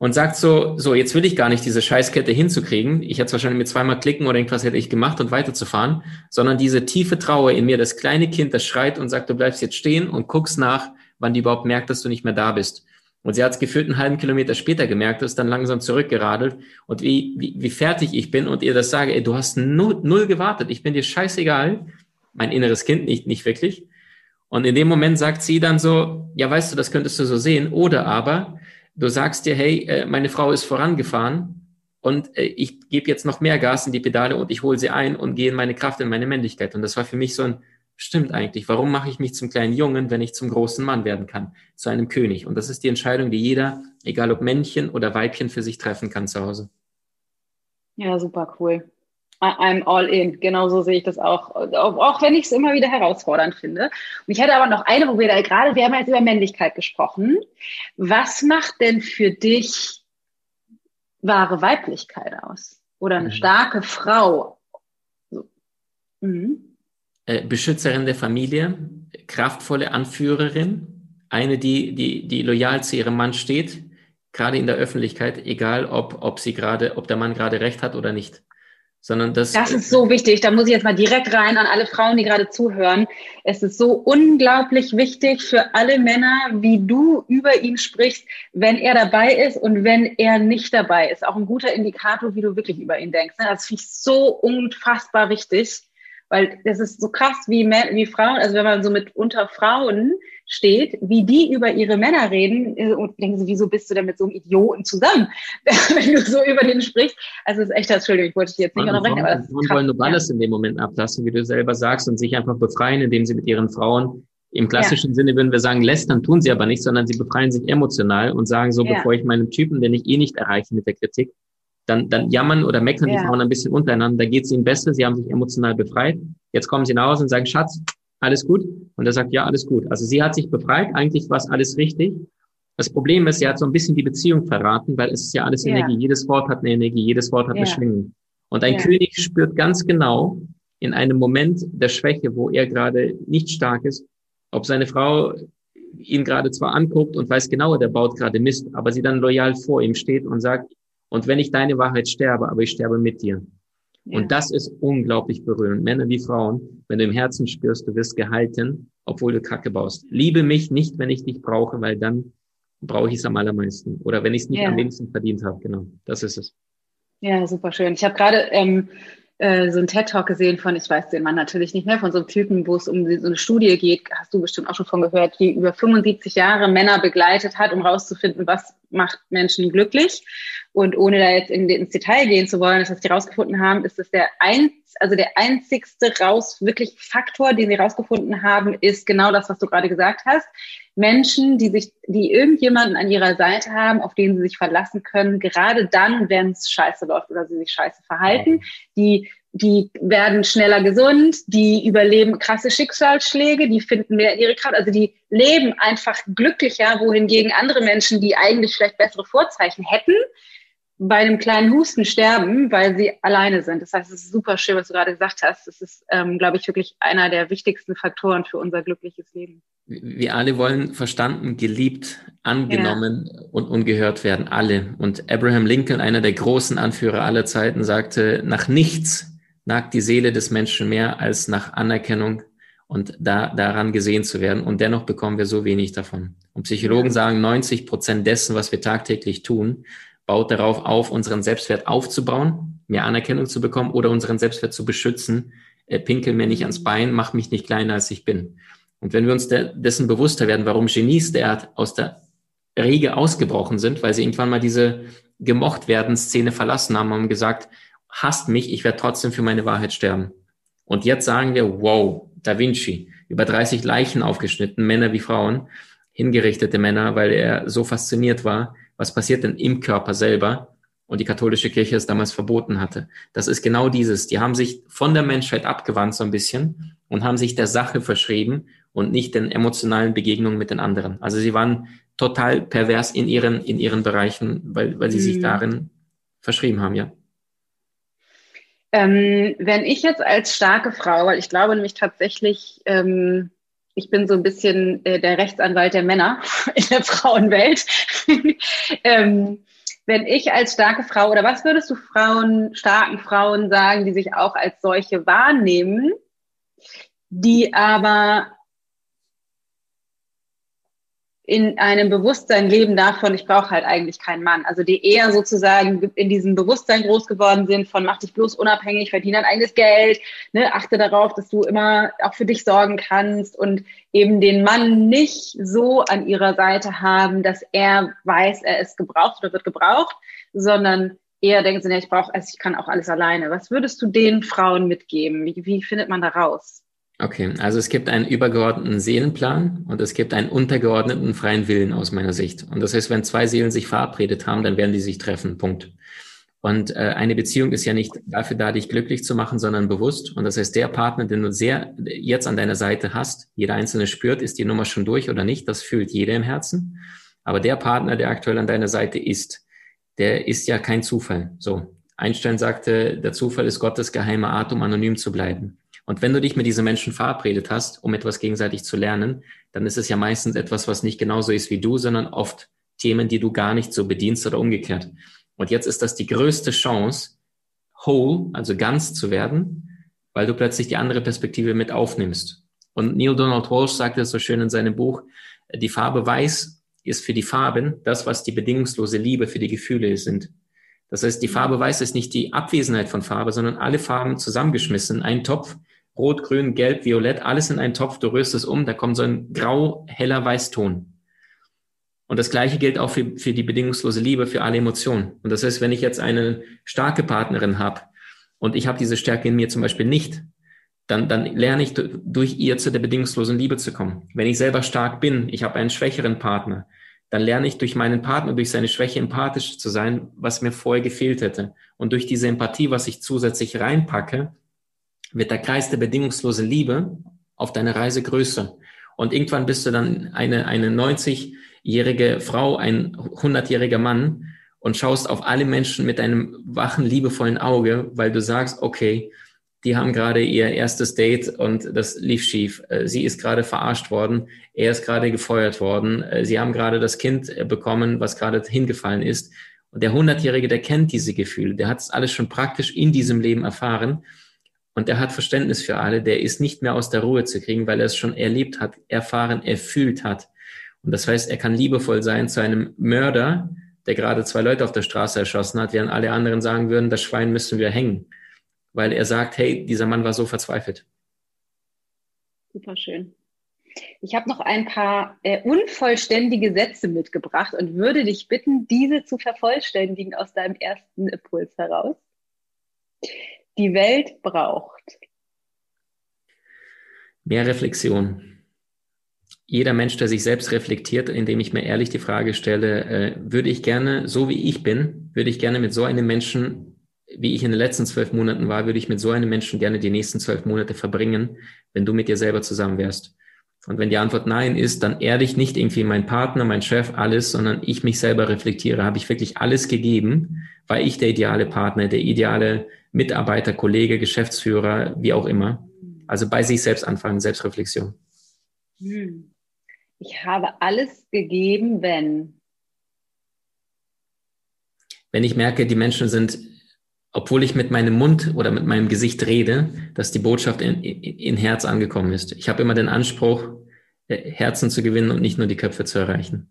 und sagt so, so, jetzt will ich gar nicht diese Scheißkette hinzukriegen. Ich hätte es wahrscheinlich mit zweimal klicken oder irgendwas hätte ich gemacht und weiterzufahren, sondern diese tiefe Trauer in mir, das kleine Kind, das schreit und sagt, du bleibst jetzt stehen und guckst nach, wann die überhaupt merkt, dass du nicht mehr da bist. Und sie hat es gefühlt einen halben Kilometer später gemerkt, ist dann langsam zurückgeradelt und wie, wie, wie fertig ich bin und ihr das sage, ey, du hast null, null gewartet, ich bin dir scheißegal, mein inneres Kind nicht, nicht wirklich. Und in dem Moment sagt sie dann so, ja, weißt du, das könntest du so sehen. Oder aber du sagst dir, hey, äh, meine Frau ist vorangefahren und äh, ich gebe jetzt noch mehr Gas in die Pedale und ich hole sie ein und gehe in meine Kraft, in meine Männlichkeit. Und das war für mich so ein, stimmt eigentlich, warum mache ich mich zum kleinen Jungen, wenn ich zum großen Mann werden kann, zu einem König? Und das ist die Entscheidung, die jeder, egal ob Männchen oder Weibchen, für sich treffen kann zu Hause. Ja, super cool. I'm all in. Genauso sehe ich das auch. Auch wenn ich es immer wieder herausfordernd finde. Und ich hätte aber noch eine, wo wir da gerade, wir haben jetzt über Männlichkeit gesprochen. Was macht denn für dich wahre Weiblichkeit aus? Oder eine mhm. starke Frau? Mhm. Äh, Beschützerin der Familie, kraftvolle Anführerin, eine, die, die, die loyal zu ihrem Mann steht, gerade in der Öffentlichkeit, egal ob, ob sie gerade, ob der Mann gerade recht hat oder nicht. Sondern das, das ist so wichtig. Da muss ich jetzt mal direkt rein an alle Frauen, die gerade zuhören. Es ist so unglaublich wichtig für alle Männer, wie du über ihn sprichst, wenn er dabei ist und wenn er nicht dabei ist. Auch ein guter Indikator, wie du wirklich über ihn denkst. Das finde ich so unfassbar wichtig weil das ist so krass, wie, wie Frauen, also wenn man so mit unter Frauen steht, wie die über ihre Männer reden äh, und denken sie, wieso bist du denn mit so einem Idioten zusammen, [laughs] wenn du so über den sprichst. Also es ist echt, Entschuldigung, ich wollte dich jetzt nicht unterbrechen, aber das Frauen wollen nur alles ja. in dem Moment ablassen, wie du selber sagst, und sich einfach befreien, indem sie mit ihren Frauen im klassischen ja. Sinne würden wir sagen, lästern tun sie aber nicht, sondern sie befreien sich emotional und sagen so, ja. bevor ich meinem Typen, den ich eh nicht erreiche mit der Kritik, dann, dann jammern oder meckern ja. die Frauen ein bisschen untereinander, da geht es ihnen besser, sie haben sich emotional befreit. Jetzt kommen sie nach Hause und sagen, Schatz, alles gut? Und er sagt, ja, alles gut. Also sie hat sich befreit, eigentlich war es alles richtig. Das Problem ist, sie hat so ein bisschen die Beziehung verraten, weil es ist ja alles ja. Energie. Jedes Wort hat eine Energie, jedes Wort hat ja. eine Schwingung. Und ein ja. König spürt ganz genau in einem Moment der Schwäche, wo er gerade nicht stark ist, ob seine Frau ihn gerade zwar anguckt und weiß genau, der baut gerade Mist, aber sie dann loyal vor ihm steht und sagt, und wenn ich deine Wahrheit sterbe, aber ich sterbe mit dir. Ja. Und das ist unglaublich berührend. Männer wie Frauen, wenn du im Herzen spürst, du wirst gehalten, obwohl du Kacke baust. Liebe mich nicht, wenn ich dich brauche, weil dann brauche ich es am allermeisten. Oder wenn ich es nicht ja. am wenigsten verdient habe. Genau, das ist es. Ja, super schön. Ich habe gerade ähm, äh, so einen TED-Talk gesehen von, ich weiß den Mann natürlich nicht mehr, von so einem Typen, wo es um so eine Studie geht, hast du bestimmt auch schon von gehört, die über 75 Jahre Männer begleitet hat, um rauszufinden, was macht Menschen glücklich. Und ohne da jetzt in, ins Detail gehen zu wollen, das, was die rausgefunden haben, ist das der ein, also der einzigste raus, wirklich Faktor, den sie rausgefunden haben, ist genau das, was du gerade gesagt hast. Menschen, die sich, die irgendjemanden an ihrer Seite haben, auf den sie sich verlassen können, gerade dann, wenn es scheiße läuft oder sie sich scheiße verhalten, die die werden schneller gesund, die überleben krasse Schicksalsschläge, die finden mehr in ihre Kraft, also die leben einfach glücklicher, wohingegen andere Menschen, die eigentlich vielleicht bessere Vorzeichen hätten, bei einem kleinen Husten sterben, weil sie alleine sind. Das heißt, es ist super schön, was du gerade gesagt hast. Das ist, ähm, glaube ich, wirklich einer der wichtigsten Faktoren für unser glückliches Leben. Wir alle wollen verstanden, geliebt, angenommen ja. und, und gehört werden. Alle. Und Abraham Lincoln, einer der großen Anführer aller Zeiten, sagte, nach nichts nagt die Seele des Menschen mehr als nach Anerkennung und da, daran gesehen zu werden. Und dennoch bekommen wir so wenig davon. Und Psychologen sagen, 90 Prozent dessen, was wir tagtäglich tun, baut darauf auf, unseren Selbstwert aufzubauen, mehr Anerkennung zu bekommen oder unseren Selbstwert zu beschützen. Äh, pinkel mir nicht ans Bein, mach mich nicht kleiner, als ich bin. Und wenn wir uns de dessen bewusster werden, warum Genies derart aus der Riege ausgebrochen sind, weil sie irgendwann mal diese gemocht werden Szene verlassen haben und gesagt, hasst mich, ich werde trotzdem für meine Wahrheit sterben. Und jetzt sagen wir, wow, Da Vinci, über 30 Leichen aufgeschnitten, Männer wie Frauen, hingerichtete Männer, weil er so fasziniert war, was passiert denn im Körper selber und die katholische Kirche es damals verboten hatte. Das ist genau dieses. Die haben sich von der Menschheit abgewandt so ein bisschen und haben sich der Sache verschrieben und nicht den emotionalen Begegnungen mit den anderen. Also sie waren total pervers in ihren, in ihren Bereichen, weil, weil sie mhm. sich darin verschrieben haben, ja. Ähm, wenn ich jetzt als starke Frau, weil ich glaube nämlich tatsächlich, ähm, ich bin so ein bisschen äh, der Rechtsanwalt der Männer [laughs] in der Frauenwelt. [laughs] ähm, wenn ich als starke Frau oder was würdest du Frauen, starken Frauen sagen, die sich auch als solche wahrnehmen, die aber in einem Bewusstsein leben davon, ich brauche halt eigentlich keinen Mann. Also die eher sozusagen in diesem Bewusstsein groß geworden sind von mach dich bloß unabhängig, verdiene dein eigenes Geld, ne, achte darauf, dass du immer auch für dich sorgen kannst und eben den Mann nicht so an ihrer Seite haben, dass er weiß, er ist gebraucht oder wird gebraucht, sondern eher denken sie, ich brauche, also ich kann auch alles alleine. Was würdest du den Frauen mitgeben? Wie, wie findet man da raus? Okay, also es gibt einen übergeordneten Seelenplan und es gibt einen untergeordneten freien Willen aus meiner Sicht. Und das heißt, wenn zwei Seelen sich verabredet haben, dann werden die sich treffen. Punkt. Und äh, eine Beziehung ist ja nicht dafür da, dich glücklich zu machen, sondern bewusst. Und das heißt, der Partner, den du sehr jetzt an deiner Seite hast, jeder einzelne spürt, ist die Nummer schon durch oder nicht, das fühlt jeder im Herzen. Aber der Partner, der aktuell an deiner Seite ist, der ist ja kein Zufall. So. Einstein sagte, der Zufall ist Gottes geheime Art, um anonym zu bleiben. Und wenn du dich mit diesen Menschen verabredet hast, um etwas gegenseitig zu lernen, dann ist es ja meistens etwas, was nicht genauso ist wie du, sondern oft Themen, die du gar nicht so bedienst oder umgekehrt. Und jetzt ist das die größte Chance, whole, also ganz zu werden, weil du plötzlich die andere Perspektive mit aufnimmst. Und Neil Donald Walsh sagte es so schön in seinem Buch, die Farbe weiß ist für die Farben das, was die bedingungslose Liebe für die Gefühle sind. Das heißt, die Farbe weiß ist nicht die Abwesenheit von Farbe, sondern alle Farben zusammengeschmissen, ein Topf, Rot, Grün, Gelb, Violett, alles in einen Topf, du rührst es um, da kommt so ein grau, heller Weißton. Und das Gleiche gilt auch für, für die bedingungslose Liebe, für alle Emotionen. Und das heißt, wenn ich jetzt eine starke Partnerin habe und ich habe diese Stärke in mir zum Beispiel nicht, dann, dann lerne ich durch ihr zu der bedingungslosen Liebe zu kommen. Wenn ich selber stark bin, ich habe einen schwächeren Partner, dann lerne ich durch meinen Partner, durch seine Schwäche empathisch zu sein, was mir vorher gefehlt hätte. Und durch diese Empathie, was ich zusätzlich reinpacke, wird der Kreis der bedingungslosen Liebe auf deiner Reise größer. Und irgendwann bist du dann eine, eine 90-jährige Frau, ein 100-jähriger Mann und schaust auf alle Menschen mit einem wachen, liebevollen Auge, weil du sagst, okay, die haben gerade ihr erstes Date und das lief schief. Äh, sie ist gerade verarscht worden, er ist gerade gefeuert worden, äh, sie haben gerade das Kind äh, bekommen, was gerade hingefallen ist. Und der Hundertjährige, der kennt diese Gefühle, der hat es alles schon praktisch in diesem Leben erfahren und er hat Verständnis für alle, der ist nicht mehr aus der Ruhe zu kriegen, weil er es schon erlebt hat, erfahren, erfüllt hat. Und das heißt, er kann liebevoll sein zu einem Mörder, der gerade zwei Leute auf der Straße erschossen hat, während alle anderen sagen würden, das Schwein müssen wir hängen. Weil er sagt, hey, dieser Mann war so verzweifelt. Super schön. Ich habe noch ein paar äh, unvollständige Sätze mitgebracht und würde dich bitten, diese zu vervollständigen aus deinem ersten Impuls heraus die Welt braucht? Mehr Reflexion. Jeder Mensch, der sich selbst reflektiert, indem ich mir ehrlich die Frage stelle, äh, würde ich gerne, so wie ich bin, würde ich gerne mit so einem Menschen, wie ich in den letzten zwölf Monaten war, würde ich mit so einem Menschen gerne die nächsten zwölf Monate verbringen, wenn du mit dir selber zusammen wärst. Und wenn die Antwort nein ist, dann ehrlich nicht irgendwie mein Partner, mein Chef, alles, sondern ich mich selber reflektiere. Habe ich wirklich alles gegeben? War ich der ideale Partner, der ideale Mitarbeiter, Kollege, Geschäftsführer, wie auch immer? Also bei sich selbst anfangen, Selbstreflexion. Hm. Ich habe alles gegeben, wenn. Wenn ich merke, die Menschen sind, obwohl ich mit meinem Mund oder mit meinem Gesicht rede, dass die Botschaft in, in, in Herz angekommen ist. Ich habe immer den Anspruch, äh, Herzen zu gewinnen und nicht nur die Köpfe zu erreichen.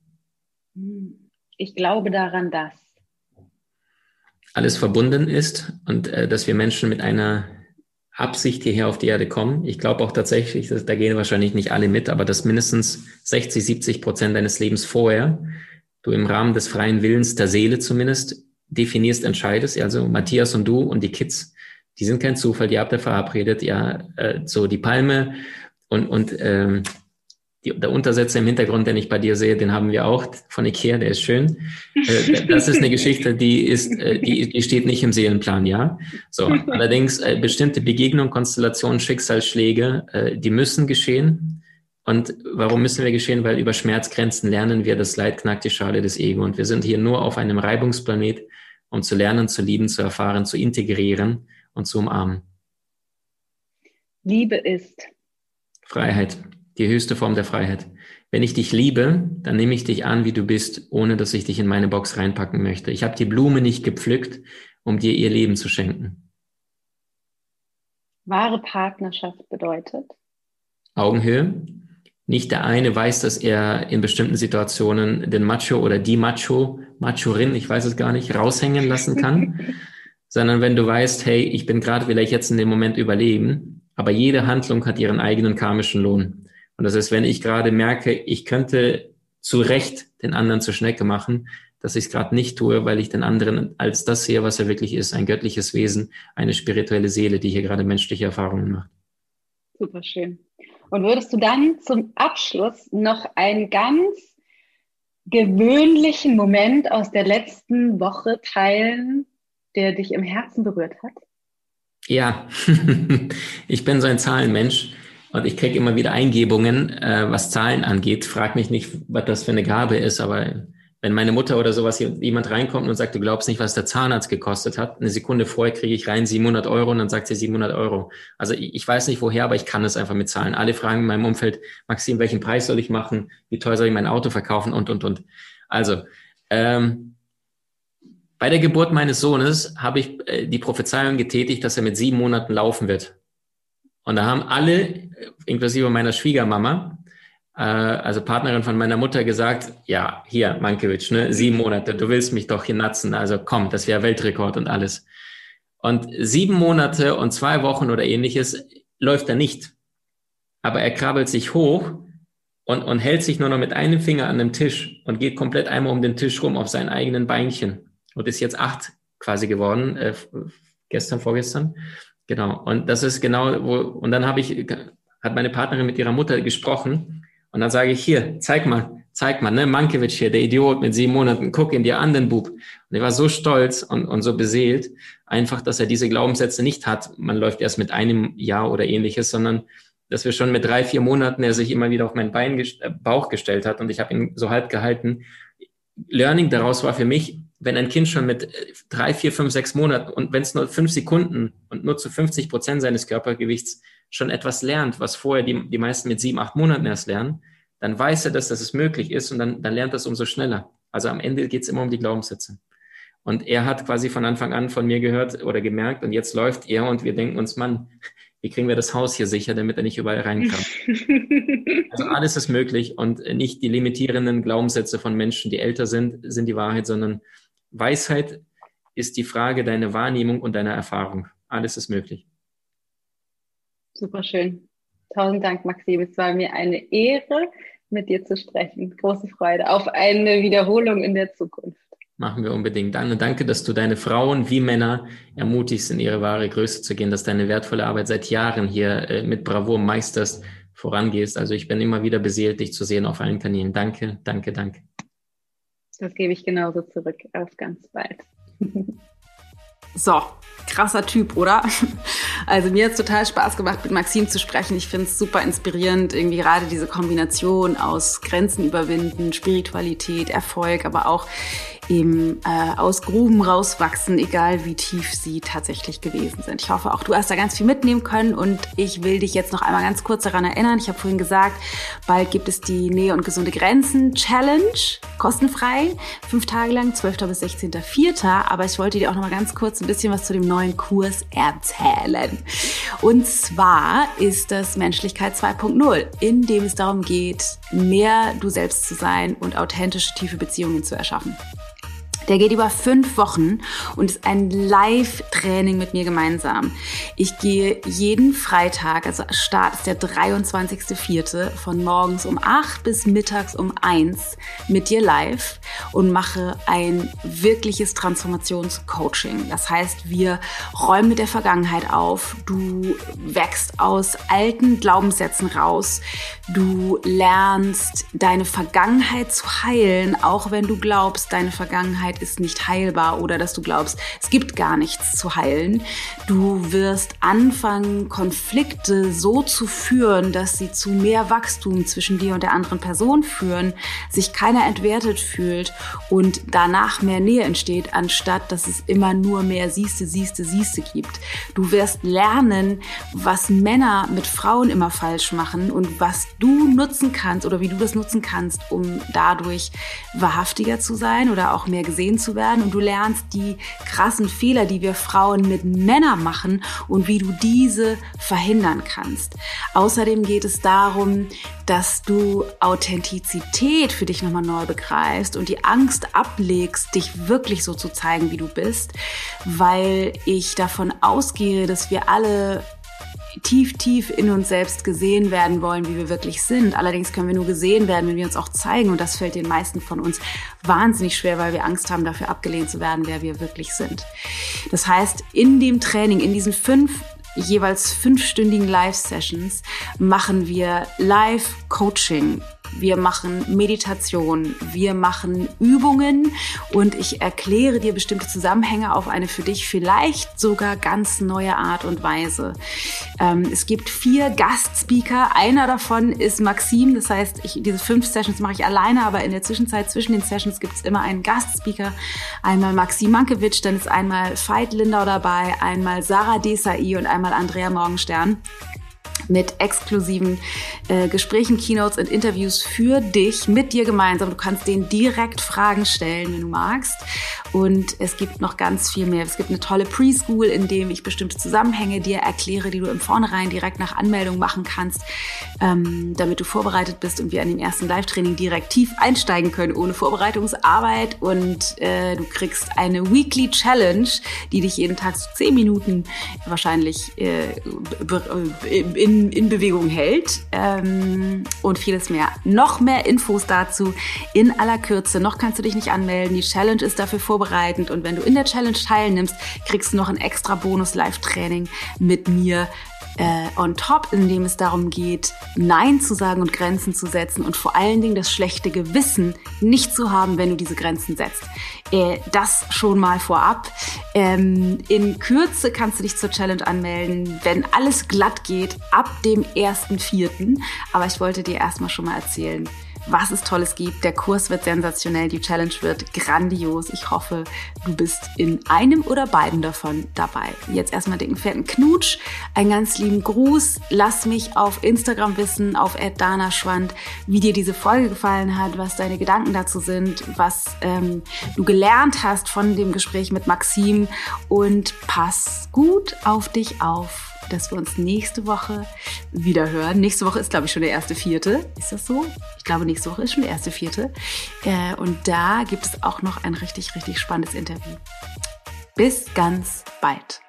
Hm. Ich glaube daran, dass alles verbunden ist und äh, dass wir Menschen mit einer Absicht hierher auf die Erde kommen. Ich glaube auch tatsächlich, dass, da gehen wahrscheinlich nicht alle mit, aber dass mindestens 60, 70 Prozent deines Lebens vorher du im Rahmen des freien Willens der Seele zumindest definierst, entscheidest. Also Matthias und du und die Kids, die sind kein Zufall, die habt ihr verabredet, ja, äh, so die Palme und, und ähm, die, der Untersetzer im Hintergrund, den ich bei dir sehe, den haben wir auch von Ikea, der ist schön. Äh, das ist eine [laughs] Geschichte, die ist, äh, die, die steht nicht im Seelenplan, ja. So, [laughs] allerdings äh, bestimmte Begegnungen, Konstellationen, Schicksalsschläge, die müssen geschehen, Und warum müssen wir geschehen? Weil über Schmerzgrenzen lernen wir, das Leid knackt die Schale des Ego. Und wir sind hier nur auf einem Reibungsplanet, um zu lernen, zu lieben, zu erfahren, zu integrieren und zu umarmen. Liebe ist Freiheit, die höchste Form der Freiheit. Wenn ich dich liebe, dann nehme ich dich an, wie du bist, ohne dass ich dich in meine Box reinpacken möchte. Ich habe die Blume nicht gepflückt, um dir ihr Leben zu schenken. Wahre Partnerschaft bedeutet Augenhöhe. Nicht der eine weiß, dass er in bestimmten Situationen den Macho oder die Macho, Machorin, ich weiß es gar nicht, raushängen lassen kann, [laughs] sondern wenn du weißt, hey, ich bin gerade vielleicht jetzt in dem Moment überleben, aber jede Handlung hat ihren eigenen karmischen Lohn. Und das heißt, wenn ich gerade merke, ich könnte zu Recht den anderen zur Schnecke machen, dass ich es gerade nicht tue, weil ich den anderen als das sehe, was er wirklich ist, ein göttliches Wesen, eine spirituelle Seele, die hier gerade menschliche Erfahrungen macht. Super schön. Und würdest du dann zum Abschluss noch einen ganz gewöhnlichen Moment aus der letzten Woche teilen, der dich im Herzen berührt hat? Ja, [laughs] ich bin so ein Zahlenmensch und ich kriege immer wieder Eingebungen, äh, was Zahlen angeht. Frag mich nicht, was das für eine Gabe ist, aber wenn meine Mutter oder sowas jemand reinkommt und sagt, du glaubst nicht, was der Zahnarzt gekostet hat, eine Sekunde vorher kriege ich rein 700 Euro und dann sagt sie 700 Euro. Also ich, ich weiß nicht woher, aber ich kann es einfach mit Zahlen. Alle fragen in meinem Umfeld, Maxim, welchen Preis soll ich machen? Wie teuer soll ich mein Auto verkaufen? Und, und, und. Also, ähm, bei der Geburt meines Sohnes habe ich äh, die Prophezeiung getätigt, dass er mit sieben Monaten laufen wird. Und da haben alle, inklusive meiner Schwiegermama, äh, also Partnerin von meiner Mutter, gesagt, ja, hier, Mankiewicz, ne, sieben Monate, du willst mich doch hier natzen, also komm, das wäre Weltrekord und alles. Und sieben Monate und zwei Wochen oder ähnliches läuft er nicht. Aber er krabbelt sich hoch und, und hält sich nur noch mit einem Finger an dem Tisch und geht komplett einmal um den Tisch rum auf seinen eigenen Beinchen und ist jetzt acht quasi geworden, äh, gestern, vorgestern. Genau. Und das ist genau, wo, und dann habe ich, hat meine Partnerin mit ihrer Mutter gesprochen. Und dann sage ich, hier, zeig mal, zeig mal, ne, Mankiewicz hier, der Idiot mit sieben Monaten, guck ihn dir an, den Bub. Und er war so stolz und, und so beseelt, einfach, dass er diese Glaubenssätze nicht hat. Man läuft erst mit einem Jahr oder ähnliches, sondern dass wir schon mit drei, vier Monaten er sich immer wieder auf meinen Bein äh, Bauch gestellt hat und ich habe ihn so halb gehalten. Learning daraus war für mich, wenn ein Kind schon mit äh, drei, vier, fünf, sechs Monaten und wenn es nur fünf Sekunden und nur zu 50 Prozent seines Körpergewichts schon etwas lernt, was vorher die, die meisten mit sieben, acht Monaten erst lernen, dann weiß er, dass das möglich ist und dann, dann lernt das umso schneller. Also am Ende geht es immer um die Glaubenssätze. Und er hat quasi von Anfang an von mir gehört oder gemerkt und jetzt läuft er und wir denken uns, Mann, wie kriegen wir das Haus hier sicher, damit er nicht überall rein kann? [laughs] also alles ist möglich und nicht die limitierenden Glaubenssätze von Menschen, die älter sind, sind die Wahrheit, sondern Weisheit ist die Frage deiner Wahrnehmung und deiner Erfahrung. Alles ist möglich. Super schön. Tausend Dank, Maxim. Es war mir eine Ehre, mit dir zu sprechen. Große Freude auf eine Wiederholung in der Zukunft. Machen wir unbedingt. Dann danke, dass du deine Frauen wie Männer ermutigst, in ihre wahre Größe zu gehen, dass deine wertvolle Arbeit seit Jahren hier äh, mit Bravour meisterst, vorangehst. Also ich bin immer wieder beseelt, dich zu sehen auf allen Kanälen. Danke, danke, danke. Das gebe ich genauso zurück. Auf ganz bald. [laughs] So, krasser Typ, oder? [laughs] Also mir hat es total Spaß gemacht, mit Maxim zu sprechen. Ich finde es super inspirierend, irgendwie gerade diese Kombination aus Grenzen überwinden, Spiritualität, Erfolg, aber auch eben äh, aus Gruben rauswachsen, egal wie tief sie tatsächlich gewesen sind. Ich hoffe, auch du hast da ganz viel mitnehmen können und ich will dich jetzt noch einmal ganz kurz daran erinnern. Ich habe vorhin gesagt, bald gibt es die Nähe und gesunde Grenzen Challenge, kostenfrei, fünf Tage lang, 12. bis 16.04. Aber ich wollte dir auch noch mal ganz kurz ein bisschen was zu dem neuen Kurs erzählen. Und zwar ist das Menschlichkeit 2.0, in dem es darum geht, mehr du selbst zu sein und authentische, tiefe Beziehungen zu erschaffen. Der geht über fünf Wochen und ist ein Live-Training mit mir gemeinsam. Ich gehe jeden Freitag, also Start ist der 23.04. von morgens um 8 bis mittags um 1 mit dir live und mache ein wirkliches Transformationscoaching. Das heißt, wir räumen mit der Vergangenheit auf. Du wächst aus alten Glaubenssätzen raus. Du lernst deine Vergangenheit zu heilen, auch wenn du glaubst, deine Vergangenheit ist nicht heilbar oder dass du glaubst, es gibt gar nichts zu heilen. Du wirst anfangen, Konflikte so zu führen, dass sie zu mehr Wachstum zwischen dir und der anderen Person führen, sich keiner entwertet fühlt und danach mehr Nähe entsteht, anstatt dass es immer nur mehr siehste, siehste, siehste gibt. Du wirst lernen, was Männer mit Frauen immer falsch machen und was du nutzen kannst oder wie du das nutzen kannst, um dadurch wahrhaftiger zu sein oder auch mehr gesehen zu werden. Und du lernst die krassen Fehler, die wir Frauen mit Männern machen und wie du diese verhindern kannst. Außerdem geht es darum, dass du Authentizität für dich nochmal neu begreifst und die Angst ablegst, dich wirklich so zu zeigen, wie du bist, weil ich davon ausgehe, dass wir alle tief, tief in uns selbst gesehen werden wollen, wie wir wirklich sind. Allerdings können wir nur gesehen werden, wenn wir uns auch zeigen. Und das fällt den meisten von uns wahnsinnig schwer, weil wir Angst haben, dafür abgelehnt zu werden, wer wir wirklich sind. Das heißt, in dem Training, in diesen fünf jeweils fünfstündigen Live-Sessions machen wir Live-Coaching wir machen Meditation, wir machen Übungen und ich erkläre dir bestimmte Zusammenhänge auf eine für dich vielleicht sogar ganz neue Art und Weise. Ähm, es gibt vier Gastspeaker. Einer davon ist Maxim. Das heißt, ich, diese fünf Sessions mache ich alleine, aber in der Zwischenzeit zwischen den Sessions gibt es immer einen Gastspeaker. Einmal Maxim Mankiewicz, dann ist einmal Veit Lindau dabei, einmal Sarah Desai und einmal Andrea Morgenstern mit exklusiven äh, Gesprächen, Keynotes und Interviews für dich, mit dir gemeinsam. Du kannst denen direkt Fragen stellen, wenn du magst. Und es gibt noch ganz viel mehr. Es gibt eine tolle Preschool, in dem ich bestimmte Zusammenhänge dir erkläre, die du im Vornherein direkt nach Anmeldung machen kannst, ähm, damit du vorbereitet bist und wir an dem ersten Live-Training direkt tief einsteigen können, ohne Vorbereitungsarbeit. Und äh, du kriegst eine Weekly Challenge, die dich jeden Tag so zehn Minuten wahrscheinlich äh, in in, Bewegung hält ähm, und vieles mehr. Noch mehr Infos dazu in aller Kürze. Noch kannst du dich nicht anmelden. Die Challenge ist dafür vorbereitend und wenn du in der Challenge teilnimmst, kriegst du noch ein extra Bonus-Live-Training mit mir äh, on top, in dem es darum geht, Nein zu sagen und Grenzen zu setzen und vor allen Dingen das schlechte Gewissen nicht zu haben, wenn du diese Grenzen setzt. Äh, das schon mal vorab. Ähm, in Kürze kannst du dich zur Challenge anmelden, wenn alles glatt geht, ab dem 1.4. Aber ich wollte dir erstmal schon mal erzählen, was es Tolles gibt. Der Kurs wird sensationell, die Challenge wird grandios. Ich hoffe, du bist in einem oder beiden davon dabei. Jetzt erstmal den fetten Knutsch, einen ganz lieben Gruß. Lass mich auf Instagram wissen, auf @dana_schwand, wie dir diese Folge gefallen hat, was deine Gedanken dazu sind, was ähm, du gelernt hast von dem Gespräch mit Maxim und pass gut auf dich auf dass wir uns nächste Woche wieder hören. Nächste Woche ist, glaube ich, schon der erste Vierte. Ist das so? Ich glaube, nächste Woche ist schon der erste Vierte. Äh, und da gibt es auch noch ein richtig, richtig spannendes Interview. Bis ganz bald.